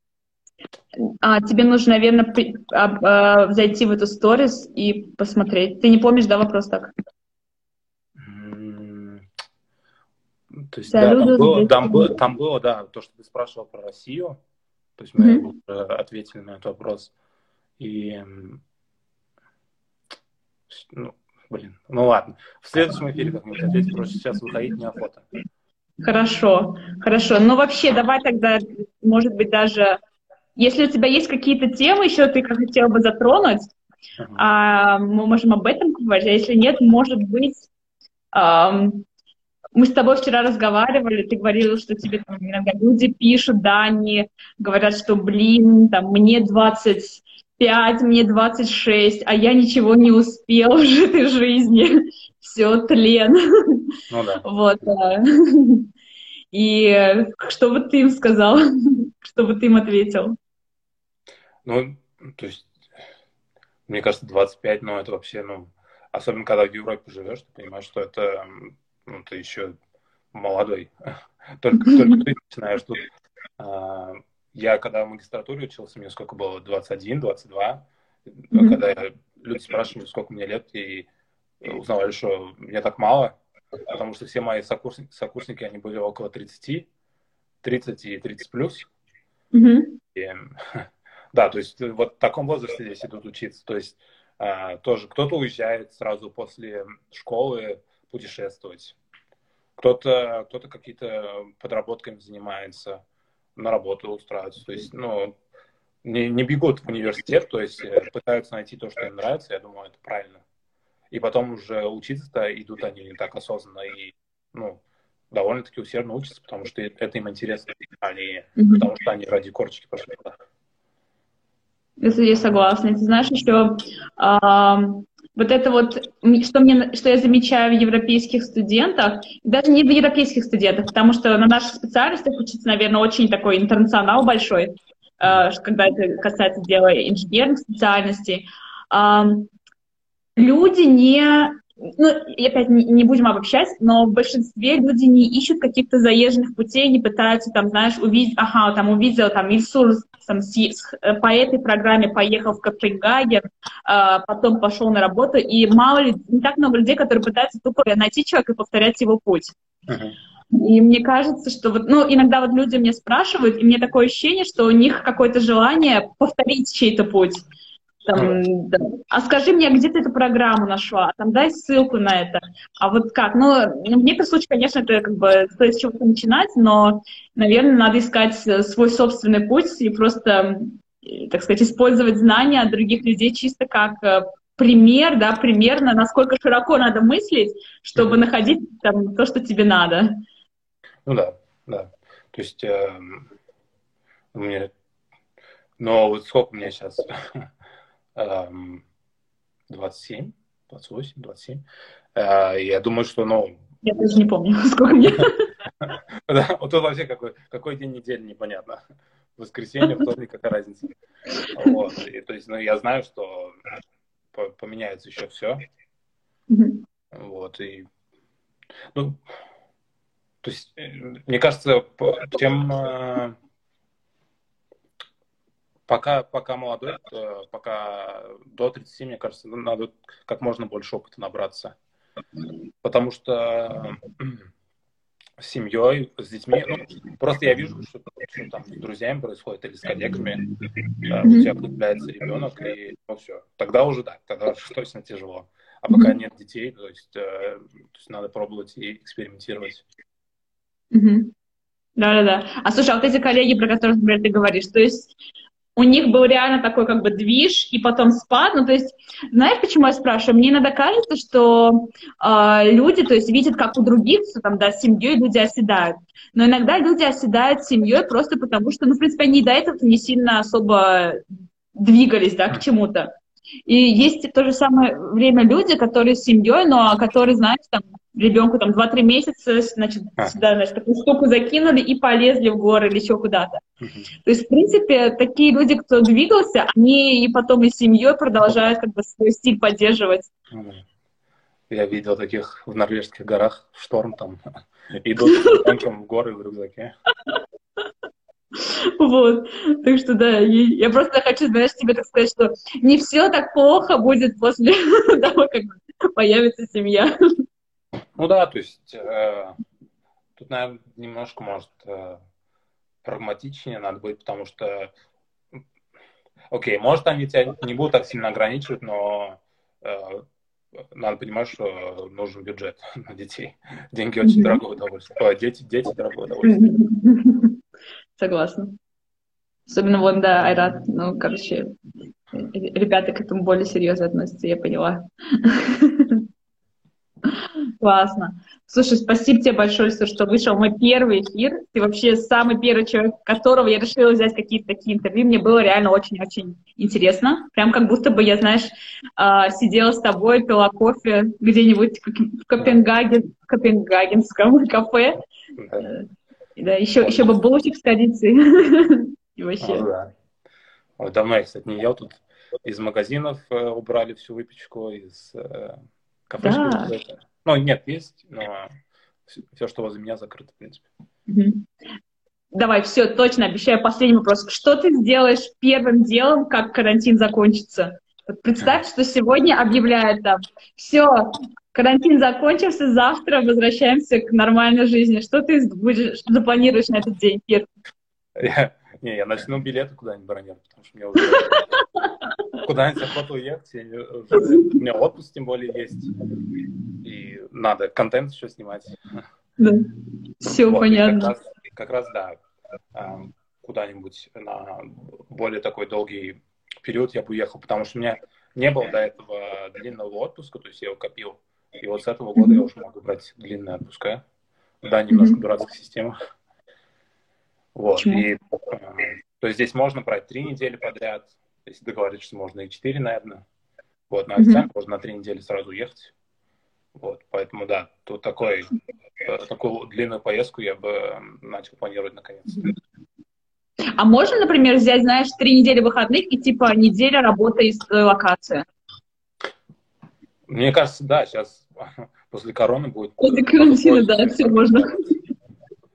А, тебе нужно, наверное, при, а, а, зайти в эту сторис и посмотреть. Ты не помнишь, да, вопрос так? То есть, да, там, было, там, было, там было, да, то, что ты спрашивал про Россию. То есть мы mm-hmm. уже ответили на этот вопрос. И, ну, блин, ну ладно. В следующем эфире как-нибудь ответить, просто сейчас выходить неохота. Хорошо, хорошо. Ну, вообще, давай тогда, может быть, даже если у тебя есть какие-то темы еще, ты хотел бы затронуть, uh-huh. а, мы можем об этом поговорить. А если нет, может быть, а, мы с тобой вчера разговаривали, ты говорила, что тебе там, иногда люди пишут, да, они говорят, что, блин, там, мне 25, мне 26, а я ничего не успел в этой жизни. (laughs) Все, тлен. Ну да. (laughs) Вот. И что бы ты им сказал? (laughs) Что бы ты им ответил? Ну, то есть, мне кажется, 25, ну, это вообще, ну, особенно когда в Европе живешь, ты понимаешь, что это, ну, ты еще молодой. (laughs) только, только ты начинаешь тут. А, я когда в магистратуре учился, мне сколько было? 21, 22. Mm-hmm. Когда люди спрашивали, сколько мне лет, и узнавали, что мне так мало, потому что все мои сокурсники, сокурсники они были около 30, 30 и 30 плюс. Mm-hmm. И, (laughs) да, то есть вот в таком возрасте здесь идут учиться. То есть а, тоже кто-то уезжает сразу после школы путешествовать, кто-то кто какие-то подработками занимается, на работу устраивается. То есть, ну, не, не бегут в университет, то есть э, пытаются найти то, что им нравится, я думаю, это правильно. И потом уже учиться-то идут они не так осознанно и, ну, довольно-таки усердно учатся, потому что это им интересно, а не mm-hmm. потому что они ради корочки пошли туда. Я согласна. Ты знаешь, еще а, вот это вот, что, мне, что я замечаю в европейских студентах, даже не в европейских студентах, потому что на наших специальностях учится, наверное, очень такой интернационал большой, э, когда это касается дела инженерных специальностей. Э, люди не ну, и опять не, не будем обобщать, но в большинстве люди не ищут каких-то заезженных путей, не пытаются там, знаешь, увидеть, ага, там увидел там Ильсур там, с, с, э, по этой программе поехал в Копенгаген, а, потом пошел на работу, и мало ли, не так много людей, которые пытаются тупо найти человека и повторять его путь. Uh-huh. И мне кажется, что вот, ну, иногда вот люди мне спрашивают, и мне такое ощущение, что у них какое-то желание повторить чей-то путь. Там, да. А скажи мне, где ты эту программу нашла? Там дай ссылку на это. А вот как? Ну, в некоторых случаях, конечно, это как бы стоит с чего-то начинать, но, наверное, надо искать э, свой собственный путь и просто, э, так сказать, использовать знания от других людей чисто как э, пример, да, примерно, насколько широко надо мыслить, чтобы находить там то, что тебе надо. Ну да, да. То есть э, мне... Но вот сколько у меня сейчас? (laughs) 27, 28, 27. Я думаю, что, ну... Я даже не помню, (laughs) сколько мне. (laughs) Да, вот тут вообще какой, какой день недели непонятно. Воскресенье, вторник, какая разница. Вот. И, то есть, ну, я знаю, что поменяется еще все. Вот, и... Ну, то есть, э, мне кажется, чем э, Пока, пока молодой, пока до 30, мне кажется, надо как можно больше опыта набраться. Потому что с семьей, с детьми, ну, просто я вижу, что, что там с друзьями происходит или с коллегами, да, у тебя появляется ребенок, и ну все, тогда уже да, тогда уж точно тяжело. А пока нет детей, то есть, э, то есть надо пробовать и экспериментировать. Да-да-да. А слушай, а вот эти коллеги, про которых, например, ты говоришь, то есть у них был реально такой как бы движ, и потом спад. Ну, то есть, знаешь, почему я спрашиваю? Мне иногда кажется, что э, люди, то есть, видят, как у других, что там, да, с семьей люди оседают. Но иногда люди оседают с семьей просто потому, что, ну, в принципе, они до этого не сильно особо двигались, да, к чему-то. И есть в то же самое время люди, которые с семьей, но которые, знаешь, там, ребенку там 2-3 месяца, значит, а. сюда, значит, такую штуку закинули и полезли в горы или еще куда-то. Угу. То есть, в принципе, такие люди, кто двигался, они и потом и семьей продолжают как бы свой стиль поддерживать. Я видел таких в норвежских горах, в шторм там, (laughs) идут в горы в рюкзаке. Вот. Так что да, я просто хочу, знаешь, тебе так сказать, что не все так плохо будет после (laughs) того, как появится семья. Ну да, то есть э, тут, наверное, немножко, может, э, прагматичнее надо быть, потому что, окей, может, они тебя не будут так сильно ограничивать, но э, надо понимать, что нужен бюджет (laughs) на детей. Деньги очень дорогое удовольствие. Дети, дети дорогое удовольствие. (laughs) Согласна. Особенно вон, да, Айрат, ну, короче, ребята к этому более серьезно относятся, я поняла. (laughs) Классно. Слушай, спасибо тебе большое, что вышел мой первый эфир. Ты вообще самый первый человек, которого я решила взять какие-то такие интервью. Мне было реально очень-очень интересно. Прям как будто бы я, знаешь, а, сидела с тобой, пила кофе где-нибудь в Копенгаген, Копенгагенском (laughs) кафе. Да, еще, еще бы булочек с корицей. (laughs) И вообще. Давно я, кстати, не ел тут. Из магазинов э, убрали всю выпечку, из кафешки. Да. Ну, нет, есть, но все, что возле меня, закрыто, в принципе. Давай, все, точно, обещаю последний вопрос. Что ты сделаешь первым делом, как карантин закончится? Представь, что сегодня объявляют там, все, карантин закончился, завтра возвращаемся к нормальной жизни. Что ты будешь, запланируешь на этот день первым? (laughs) Я, не, я начну билеты куда-нибудь бронировать, потому что мне уже (laughs) куда-нибудь охота уехать. Я, у меня отпуск тем более есть. И надо контент еще снимать. Да. Все вот, понятно. Как раз, как раз, да, куда-нибудь на более такой долгий период я бы уехал, потому что у меня не было до этого длинного отпуска, то есть я его копил. И вот с этого года я уже могу брать длинные отпуска. Да, немножко дурацкая система. Вот. И, э, то есть здесь можно брать три недели подряд, если договориться, что можно и четыре, наверное. Вот, на официально mm-hmm. можно на три недели сразу ехать. Вот, поэтому, да, тут такой, э, такую длинную поездку я бы начал планировать наконец. А можно, например, взять, знаешь, три недели выходных и типа неделя работы из той локации? Мне кажется, да, сейчас (laughs) после короны будет... После (laughs) карантина, да, все можно.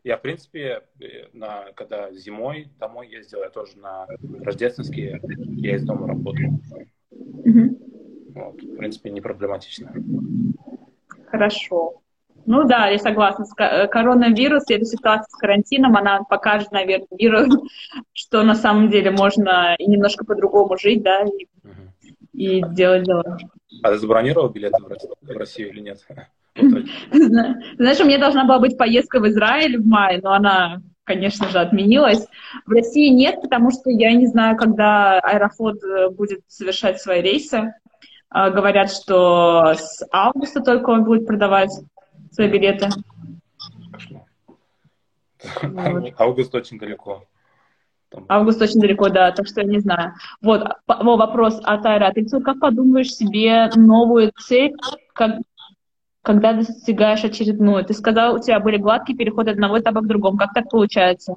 Я, в принципе, э, на, когда зимой домой ездил, я тоже на рождественские, я из дома работал. Угу. Вот, в принципе, не проблематично. Хорошо. Ну да, я согласна. Э, коронавирус и эта ситуация с карантином, она покажет, наверное, миру, (laughs) что на самом деле можно и немножко по-другому жить, да, и, угу. и делать дела. А ты забронировал билеты в Россию или нет? (laughs) (laughs) Знаешь, у меня должна была быть поездка в Израиль в мае, но она, конечно же, отменилась. В России нет, потому что я не знаю, когда Аэрофлот э, будет совершать свои рейсы. А, говорят, что с августа только он будет продавать свои билеты. Август очень далеко. Август очень далеко, да, так что я не знаю. Вот, вопрос от Айра. Ты как подумаешь себе новую цель, как, когда достигаешь очередную? Ты сказал, у тебя были гладкие переходы одного этапа к другому. Как так получается?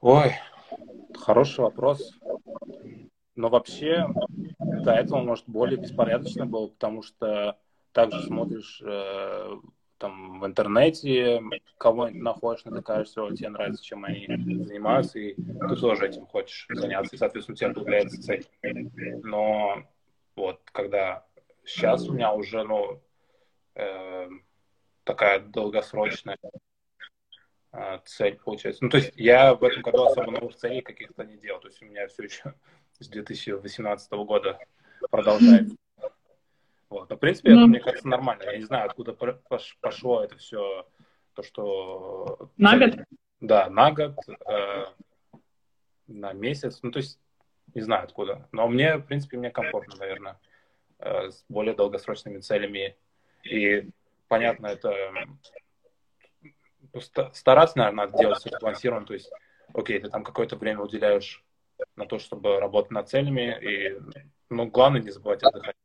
Ой, хороший вопрос. Но вообще до этого, может, более беспорядочно было, потому что также смотришь э, там в интернете, кого-нибудь находишь, натыкаешься, вот, тебе нравится, чем они занимаются, и ты тоже этим хочешь заняться, и, соответственно, у тебя появляется цель. Но вот, когда сейчас у меня уже, ну, э, такая долгосрочная э, цель получается. Ну, то есть я в этом году особо новых целей каких-то не делал, то есть у меня все еще (laughs) с 2018 года продолжается. Вот. Но, в принципе, это, ну. мне кажется, нормально. Я не знаю, откуда пошло это все, то, что... На год? Да, на год, э, на месяц. Ну, то есть, не знаю откуда. Но мне, в принципе, мне комфортно, наверное, с более долгосрочными целями. И, понятно, это... Ну, стараться, наверное, надо делать все сбалансированно. То есть, окей, ты там какое-то время уделяешь на то, чтобы работать над целями. И, ну, главное не забывать отдыхать.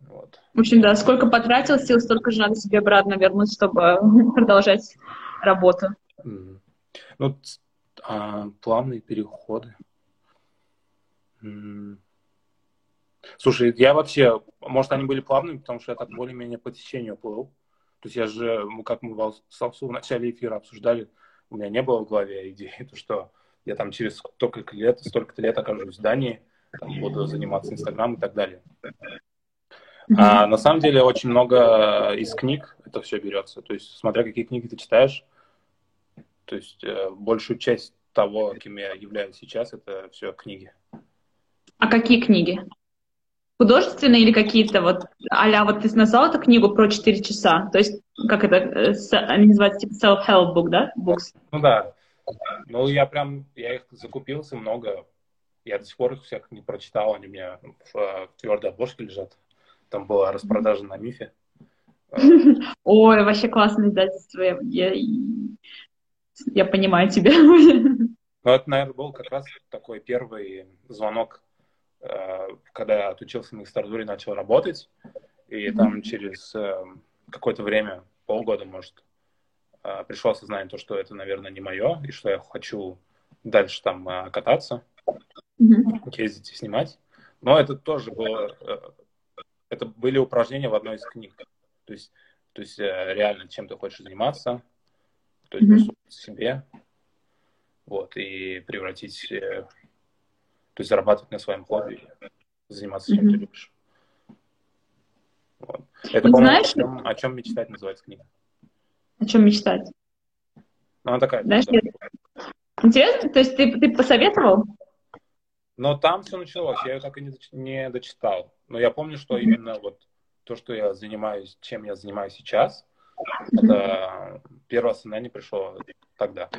Вот. В общем, да, сколько потратил сил, столько же надо себе обратно вернуть, чтобы (laughs) продолжать работу. Mm. Ну, а, плавные переходы. Слушай, я вообще, может, они были плавными, потому что я так более-менее по течению плыл. То есть я же, как мы в Салсу в начале эфира обсуждали, у меня не было в голове идеи, (laughs) то, что я там через столько лет, столько лет окажусь в Дании, там, буду заниматься Инстаграм и так далее. А на самом деле очень много из книг это все берется. То есть, смотря какие книги ты читаешь, то есть э, большую часть того, кем я являюсь сейчас, это все книги. А какие книги? Художественные или какие-то вот, а вот ты назвал эту книгу про 4 часа, то есть, как это, э, они называются, типа self-help book, да? Books. Ну да. Ну, я прям, я их закупился много. Я до сих пор их всех не прочитал, они у меня в, в твердой обложке лежат. Там была распродажа на Мифе. (laughs) Ой, вообще классное издательство. Я, я понимаю тебя. (laughs) Ну, это, наверное, был как раз такой первый звонок, э, когда я отучился в магистратуре, начал работать. И там через э, какое-то время, полгода, может, э, пришло осознание, то, что это, наверное, не мое, и что я хочу дальше там кататься, ездить и снимать. Но это тоже было это были упражнения в одной из книг. То есть, то есть э, реально, чем ты хочешь заниматься, то есть mm-hmm. себе, вот, и превратить, э, то есть зарабатывать на своем хобби, заниматься чем mm-hmm. ты любишь. Вот. Это, по знаешь, о чем, о чем мечтать называется книга. О чем мечтать? Ну, она такая. Знаешь, да. Интересно, то есть ты, ты посоветовал? Но там все началось, я ее так и не, не дочитал. Но я помню, что именно вот то, что я занимаюсь, чем я занимаюсь сейчас, это первое осознание пришло тогда,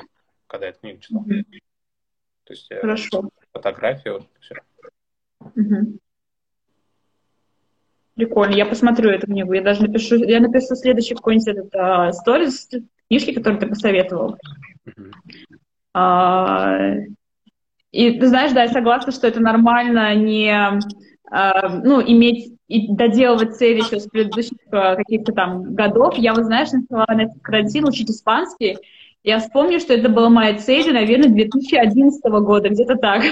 когда я эту книгу читал. То есть э, Хорошо. Фотография, вот все. Угу. Прикольно, я посмотрю эту книгу. Я даже напишу, я напишу следующий какой-нибудь этот uh, сторис книжки, который ты посоветовал. Uh-huh. А, И ты знаешь, да, я согласна, что это нормально не, э, ну, иметь и доделывать цели еще с предыдущих э, каких-то там годов. Я вот, знаешь, начала на этот карантин учить испанский. Я вспомню, что это была моя цель, наверное, 2011 года, где-то так.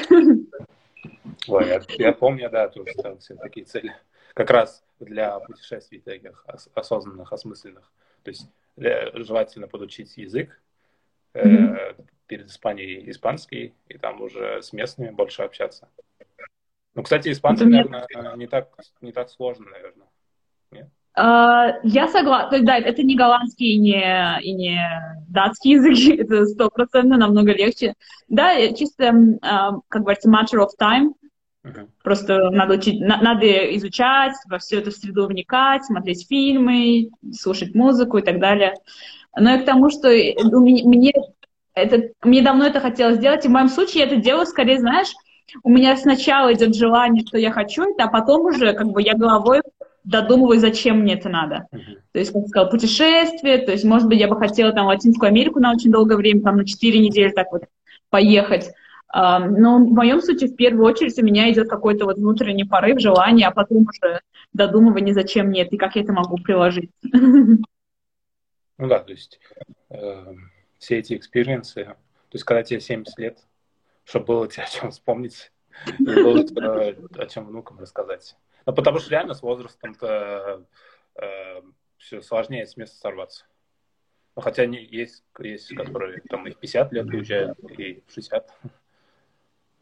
Ой, я, я помню, да, тоже ставил себе такие цели. Как раз для путешествий таких осознанных, осмысленных. То есть для, желательно подучить язык, mm-hmm. перед Испанией испанский, и там уже с местными больше общаться. Ну, кстати, испанский, наверное, не так, не так сложно, наверное. Uh, я согласна. Да, это не голландский и не, и не датский (laughs) язык, это стопроцентно намного легче. Да, чисто, uh, как говорится, matter of time. Uh-huh. Просто надо, учить, на, надо изучать, во всю эту среду вникать, смотреть фильмы, слушать музыку и так далее. Но и к тому, что мне, это, мне давно это хотелось сделать, и в моем случае я это делаю скорее, знаешь, у меня сначала идет желание, что я хочу это, а потом уже как бы я головой додумываю, зачем мне это надо. Uh-huh. То есть, как сказал, путешествие, то есть, может быть, я бы хотела там в Латинскую Америку на очень долгое время, там на 4 недели так вот поехать. Но в моем случае в первую очередь у меня идет какой-то вот внутренний порыв, желание, а потом уже додумывание, зачем мне это и как я это могу приложить. (laughs) Ну да, то есть э, все эти experience ы, то есть когда тебе 70 лет, чтобы было тебе о чем вспомнить, и было о чем внукам рассказать. Ну, потому что реально с возрастом-то э, все сложнее с места сорваться. Ну, хотя не, есть, есть, которые там и в 50 лет уезжают, и в 60.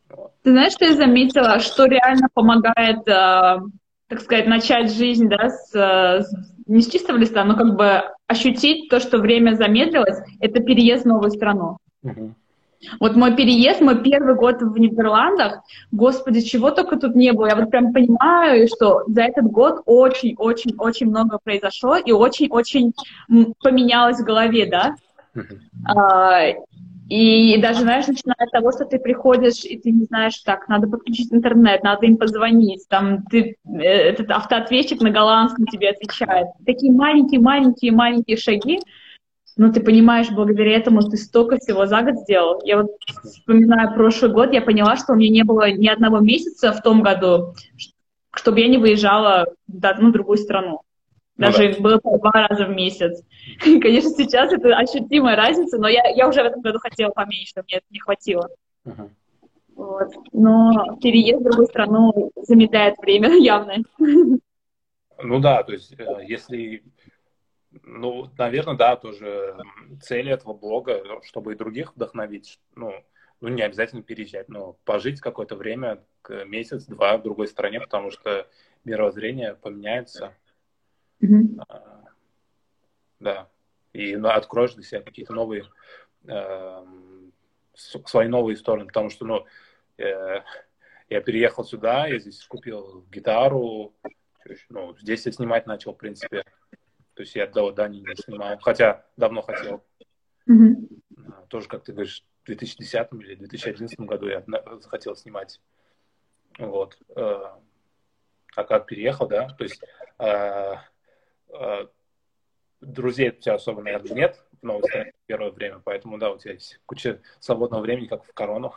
Вот. Ты знаешь, что я заметила, что реально помогает, э, так сказать, начать жизнь, да, с, с, не с чистого листа, но как бы ощутить то, что время замедлилось, это переезд в новую страну. Угу. Вот мой переезд, мой первый год в Нидерландах, господи, чего только тут не было. Я вот прям понимаю, что за этот год очень-очень-очень много произошло и очень-очень поменялось в голове, да. А, и даже, знаешь, начиная от того, что ты приходишь, и ты не знаешь, так, надо подключить интернет, надо им позвонить, там, ты, э, этот автоответчик на голландском тебе отвечает. Такие маленькие-маленькие-маленькие шаги, но ты понимаешь, благодаря этому ты столько всего за год сделал. Я вот вспоминаю прошлый год, я поняла, что у меня не было ни одного месяца в том году, чтобы я не выезжала в одну другую страну. Ну Даже ну, да. было по два раза в месяц. (laughs) Конечно, сейчас это ощутимая разница, но я, я уже в этом году хотела поменьше, мне это не хватило. Uh-huh. Вот. Но переезд в другую страну замедляет время (laughs) явно. Ну да, то есть э, если ну, наверное, да, тоже цель этого блога, чтобы и других вдохновить, ну, ну, не обязательно переезжать, но пожить какое-то время, месяц-два в другой стране, потому что мировоззрение поменяется. Mm-hmm. А, да. И ну, откроешь для себя какие-то новые, э, свои новые стороны, потому что, ну, э, я переехал сюда, я здесь купил гитару, ну, здесь я снимать начал, в принципе, то есть я до Дании не снимал, хотя давно хотел. Mm-hmm. Тоже, как ты говоришь, в 2010 или 2011 году я захотел снимать. Вот. Э, а как переехал, да, то есть э, э, друзей у тебя особо, наверное, нет в новой стране в первое время, поэтому, да, у тебя есть куча свободного времени, как в корону,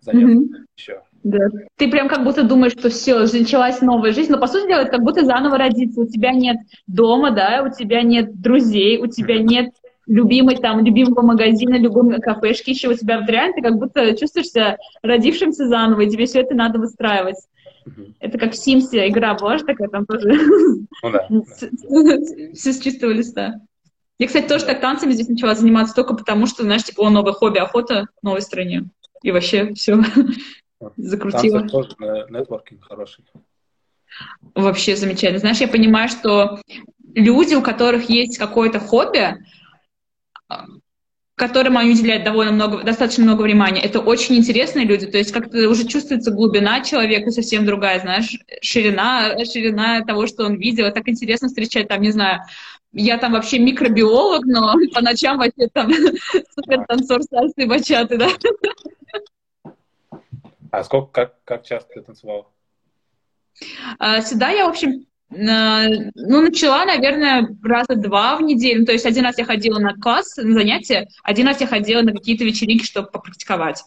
заняться mm-hmm. еще. Да. Ты прям как будто думаешь, что все, началась новая жизнь, но по сути дела это как будто заново родиться. У тебя нет дома, да, у тебя нет друзей, у тебя нет любимой там, любимого магазина, любой кафешки еще у тебя в реально, ты как будто чувствуешься родившимся заново, и тебе все это надо выстраивать. Mm-hmm. Это как в Симсе игра была же такая, там тоже ну, да. (laughs) все с чистого листа. Я, кстати, тоже так танцами здесь начала заниматься только потому, что, знаешь, типа, о, новое хобби, охота в новой стране. И вообще все (laughs) закрутила. тоже нетворкинг хороший. Вообще замечательно. Знаешь, я понимаю, что люди, у которых есть какое-то хобби, которым они уделяют довольно много, достаточно много внимания. Это очень интересные люди, то есть как-то уже чувствуется глубина человека совсем другая, знаешь, ширина, ширина того, что он видел. Так интересно встречать, там, не знаю, я там вообще микробиолог, но (laughs) по ночам вообще там (laughs) супер танцор сальсы бачаты, да. А сколько, как, как часто ты танцевала? А, сюда я, в общем, ну, начала, наверное, раза два в неделю. Ну, то есть один раз я ходила на класс, на занятия, один раз я ходила на какие-то вечеринки, чтобы попрактиковать.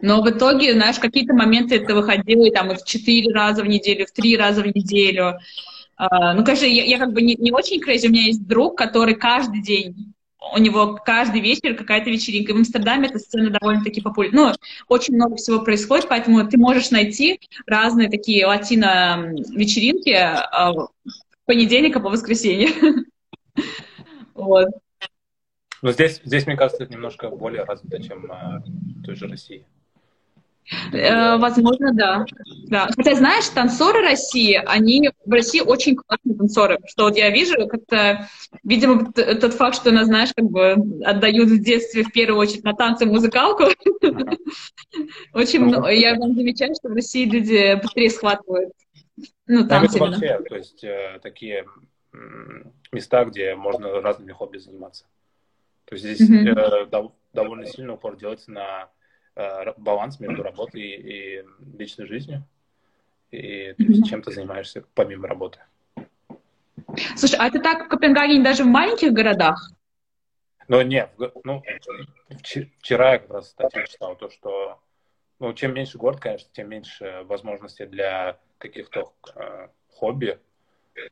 Но в итоге, знаешь, какие-то моменты это выходило и там и в четыре раза в неделю, в три раза в неделю. Uh, ну, конечно, я, я как бы не, не очень crazy. У меня есть друг, который каждый день, у него каждый вечер какая-то вечеринка. В Амстердаме эта сцена довольно-таки популярна. Ну, очень много всего происходит, поэтому ты можешь найти разные такие латино-вечеринки uh, в понедельника по воскресенье. (laughs) Вот. Но здесь, здесь, мне кажется, это немножко более развито, чем э, в той же России. Э, возможно, да. да. Хотя, знаешь, танцоры России, они в России очень классные танцоры. Что вот я вижу, как-то, видимо, тот факт, что нас, знаешь, как бы отдают в детстве в первую очередь на танцы музыкалку. (laughs) Очень много. Я вам замечаю, что в России люди быстрее схватывают. Ну, танцы вообще, то есть э, такие места, где можно разными хобби заниматься. То есть здесь mm-hmm. довольно сильный упор делается на Э, баланс между работой и, личной жизнью. И то есть, чем ты занимаешься помимо работы. Слушай, а это так в Копенгагене даже в маленьких городах? Ну, нет. Ну, вчера я как раз статью читал, то, что ну, чем меньше город, конечно, тем меньше возможностей для каких-то э, хобби.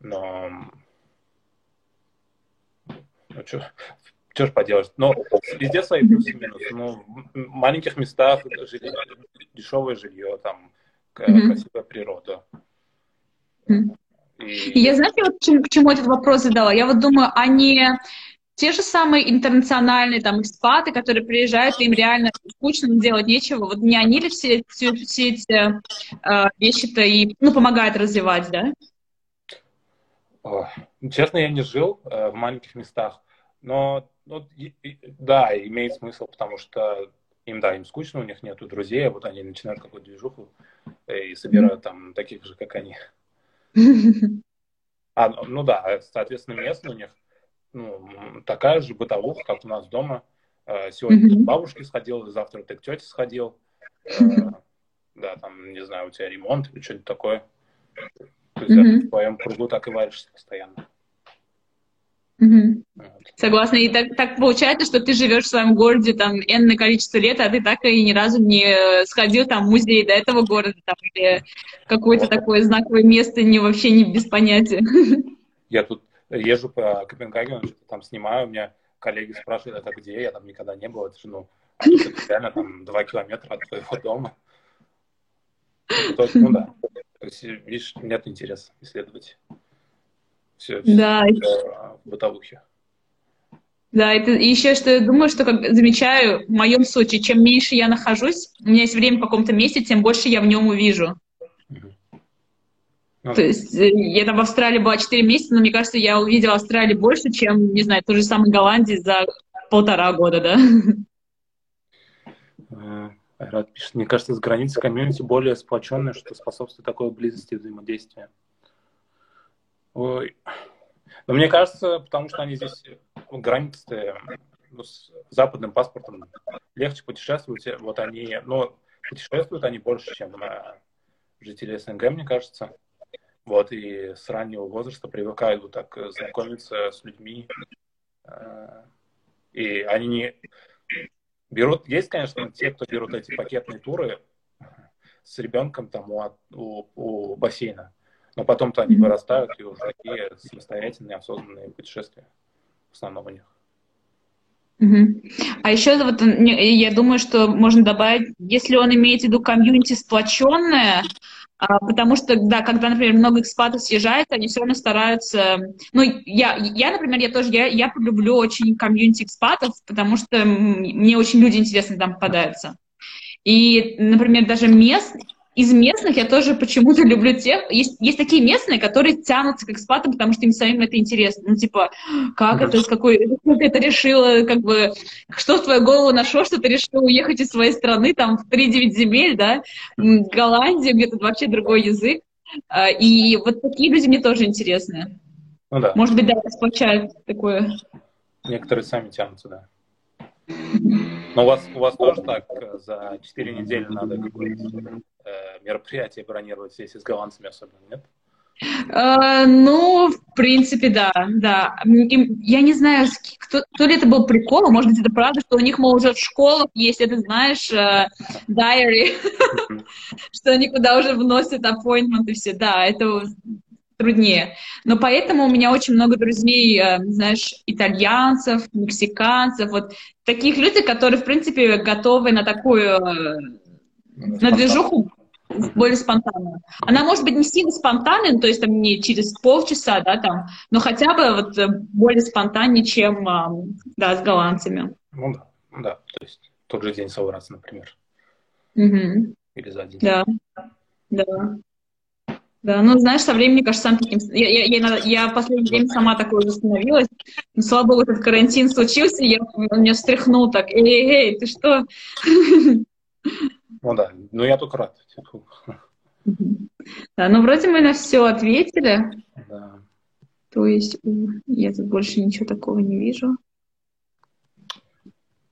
Но ну, что, что ж поделать. Но везде свои плюсы и минусы. Ну, в маленьких местах жилье, дешевое жилье, там mm-hmm. красивая природа. Mm-hmm. И... Я, знаете, вот к чему этот вопрос задала? Я вот думаю, они те же самые интернациональные там экспаты, которые приезжают, им реально скучно, делать нечего. Вот не они ли все, все, все эти э, вещи-то и ну, помогают развивать, да? Честно, я не жил э, в маленьких местах, но ну, да, имеет смысл, потому что им, да, им скучно, у них нету друзей, а вот они начинают какую-то движуху и собирают там таких же, как они. А, ну, да, соответственно, местные у них ну, такая же бытовуха, как у нас дома. Э, сегодня ты к бабушке сходил, завтра ты к тете сходил. Э, да, там, не знаю, у тебя ремонт или что-нибудь такое. То есть в твоем кругу так и варишься постоянно. Угу. Согласна. И так, так получается, что ты живешь в своем городе там энное количество лет, а ты так и ни разу не сходил там в музей до этого города, там, или какое-то такое знаковое место не вообще не без понятия. Я тут езжу по Копенгагену, что-то там снимаю, у меня коллеги спрашивают, это где, я там никогда не был, это же, ну, реально там два километра от твоего дома. То есть, ну да, то есть, видишь, нет интереса исследовать все, да. все в бытовухе. Да, это еще что я думаю, что как замечаю в моем случае, чем меньше я нахожусь, у меня есть время в каком-то месте, тем больше я в нем увижу. Ну, То есть э, я там в Австралии была 4 месяца, но мне кажется, я увидела Австралию больше, чем, не знаю, той же самой Голландии за полтора года, да. Э, Рад пишет, мне кажется, с границы комьюнити более сплоченная, что способствует такой близости взаимодействия. Ой. Но мне кажется, потому что они здесь ну, границы ну, с западным паспортом легче путешествовать. Вот они, ну, путешествуют они больше, чем жители СНГ, мне кажется. Вот, и с раннего возраста привыкают вот так знакомиться с людьми. Э, и они не берут, есть, конечно, те, кто берут эти пакетные туры с ребенком там у, у, у бассейна. Но потом-то они вырастают и уже такие самостоятельные, осознанные путешествия в основном у них. А еще вот я думаю, что можно добавить, если он имеет в виду комьюнити сплоченное, а, потому что, да, когда, например, много экспатов съезжает, они все равно стараются... Ну, я, я например, я тоже, я, я люблю очень комьюнити экспатов, потому что мне очень люди интересные там попадаются. И, например, даже мест, из местных я тоже почему-то (laughs) люблю тех... Есть, есть такие местные, которые тянутся к экспатам, потому что им самим это интересно. Ну, типа, как это, с какой... Как ты это решила, как бы... Что в твою голову нашло, что ты решила уехать из своей страны, там, в 3-9 земель, да, в Голландию, где тут вообще другой язык. А, и вот такие люди мне тоже интересны. Ну да. Может быть, да, сплочают такое. Некоторые сами тянутся, да. Но у вас, у вас тоже так за 4 недели надо какое-то э, мероприятие бронировать, если с голландцами особенно, нет? Uh, ну, в принципе, да, да. Я не знаю, кто, то ли это был прикол, а может быть, это правда, что у них, мол, уже в школах есть, это знаешь, diary, (laughs) что они куда уже вносят appointment и все. Да, это труднее. Но поэтому у меня очень много друзей, э, знаешь, итальянцев, мексиканцев, вот таких людей, которые, в принципе, готовы на такую, э, на движуху более спонтанно. Она может быть не сильно спонтанной, то есть там не через полчаса, да, там, но хотя бы вот э, более спонтаннее, чем, да, с голландцами. Ну да, да, то есть тот же день собраться, например. Угу. Или за день. Да, да. Да, ну, знаешь, со временем, кажется, сам таким... Я, я, я, я в последнее время сама такой уже становилась. Но, слава богу, этот карантин случился, и я, он меня встряхнул так. Эй, эй, эй, ты что? Ну да, ну я только рад. Да, ну вроде мы на все ответили. Да. То есть я тут больше ничего такого не вижу.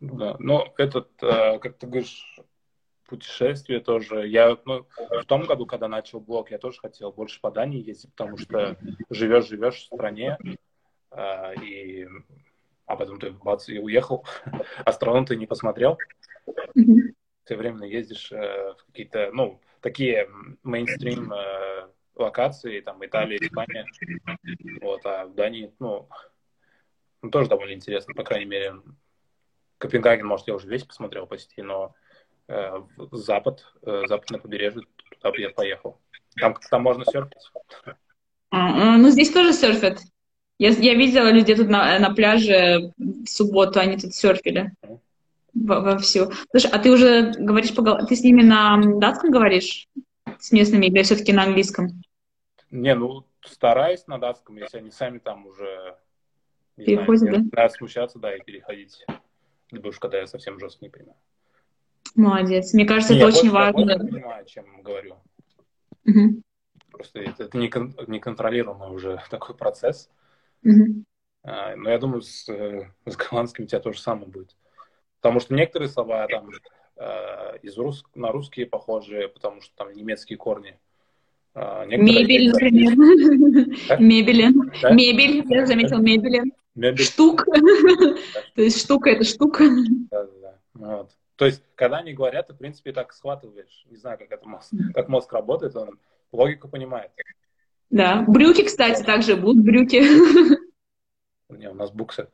Да, но этот, э, как ты говоришь, путешествия тоже. Я ну, в том году, когда начал блог, я тоже хотел больше по Дании ездить, потому что живешь, живешь в стране, э, и а потом ты бац, и уехал, (laughs) а страну ты не посмотрел. Ты временно ездишь э, в какие-то, ну, такие мейнстрим э, локации, там, Италия, Испания. Вот, а в Дании, ну, ну, тоже довольно интересно, по крайней мере. Копенгаген, может, я уже весь посмотрел почти, но в запад, э, западное побережье, туда бы я поехал. Там, там можно серфить. А, ну, здесь тоже серфят. Я, я видела людей тут на, на пляже в субботу, они тут серфили во, вовсю. Слушай, а ты уже говоришь, по, ты с ними на датском говоришь? С местными или все-таки на английском? Не, ну, стараюсь на датском, если они сами там уже переходят, знаю, да? Надо смущаться, да, и переходить. Уж когда я совсем жестко не понимаю. Молодец. Мне кажется, это очень важно. Я понимаю, о чем говорю. Угу. Просто это, это неконтролируемый уже (laughs) такой процесс. Угу. А, но я думаю, с, э, с голландским у тебя то же самое будет. Потому что некоторые слова там э, из рус... на русские похожие, потому что там немецкие корни. А, мебель, например. Мебель. Мебель, я заметил, мебель. Штук. (laughs) То есть штука это штука. Да, да, да. Вот. То есть, когда они говорят, ты, в принципе, так схватываешь. Не знаю, как это мозг, как мозг работает, он логику понимает. Да. Брюки, кстати, также будут брюки. (laughs) Не, у нас буксы.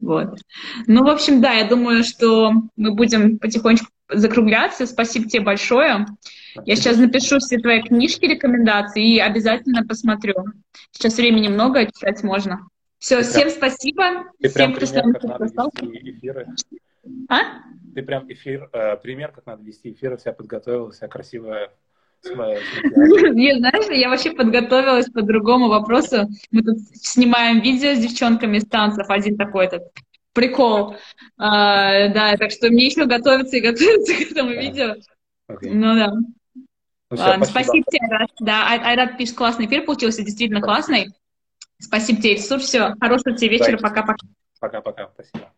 Вот. Ну, в общем, да, я думаю, что мы будем потихонечку закругляться. Спасибо тебе большое. Я сейчас напишу все твои книжки, рекомендации и обязательно посмотрю. Сейчас времени много, читать можно. Все, ты всем прям, спасибо. Ты всем, прям пример, как надо вести эфиры. А? Ты прям эфир, э, пример, как надо вести эфиры, вся подготовилась, вся красивая. (laughs) Не, знаешь, я вообще подготовилась по другому вопросу. Мы тут снимаем видео с девчонками с танцев, один такой этот прикол. А, да, так что мне еще готовиться и готовиться (laughs) к этому видео. Ну да. Ну, все, Ладно, спасибо. спасибо тебе, Айрат. Да, Айрат пишет, классный эфир получился, действительно классный. Спасибо тебе, Ильсур. Все, хорошего тебе вечера. Пока-пока. Пока-пока. Спасибо.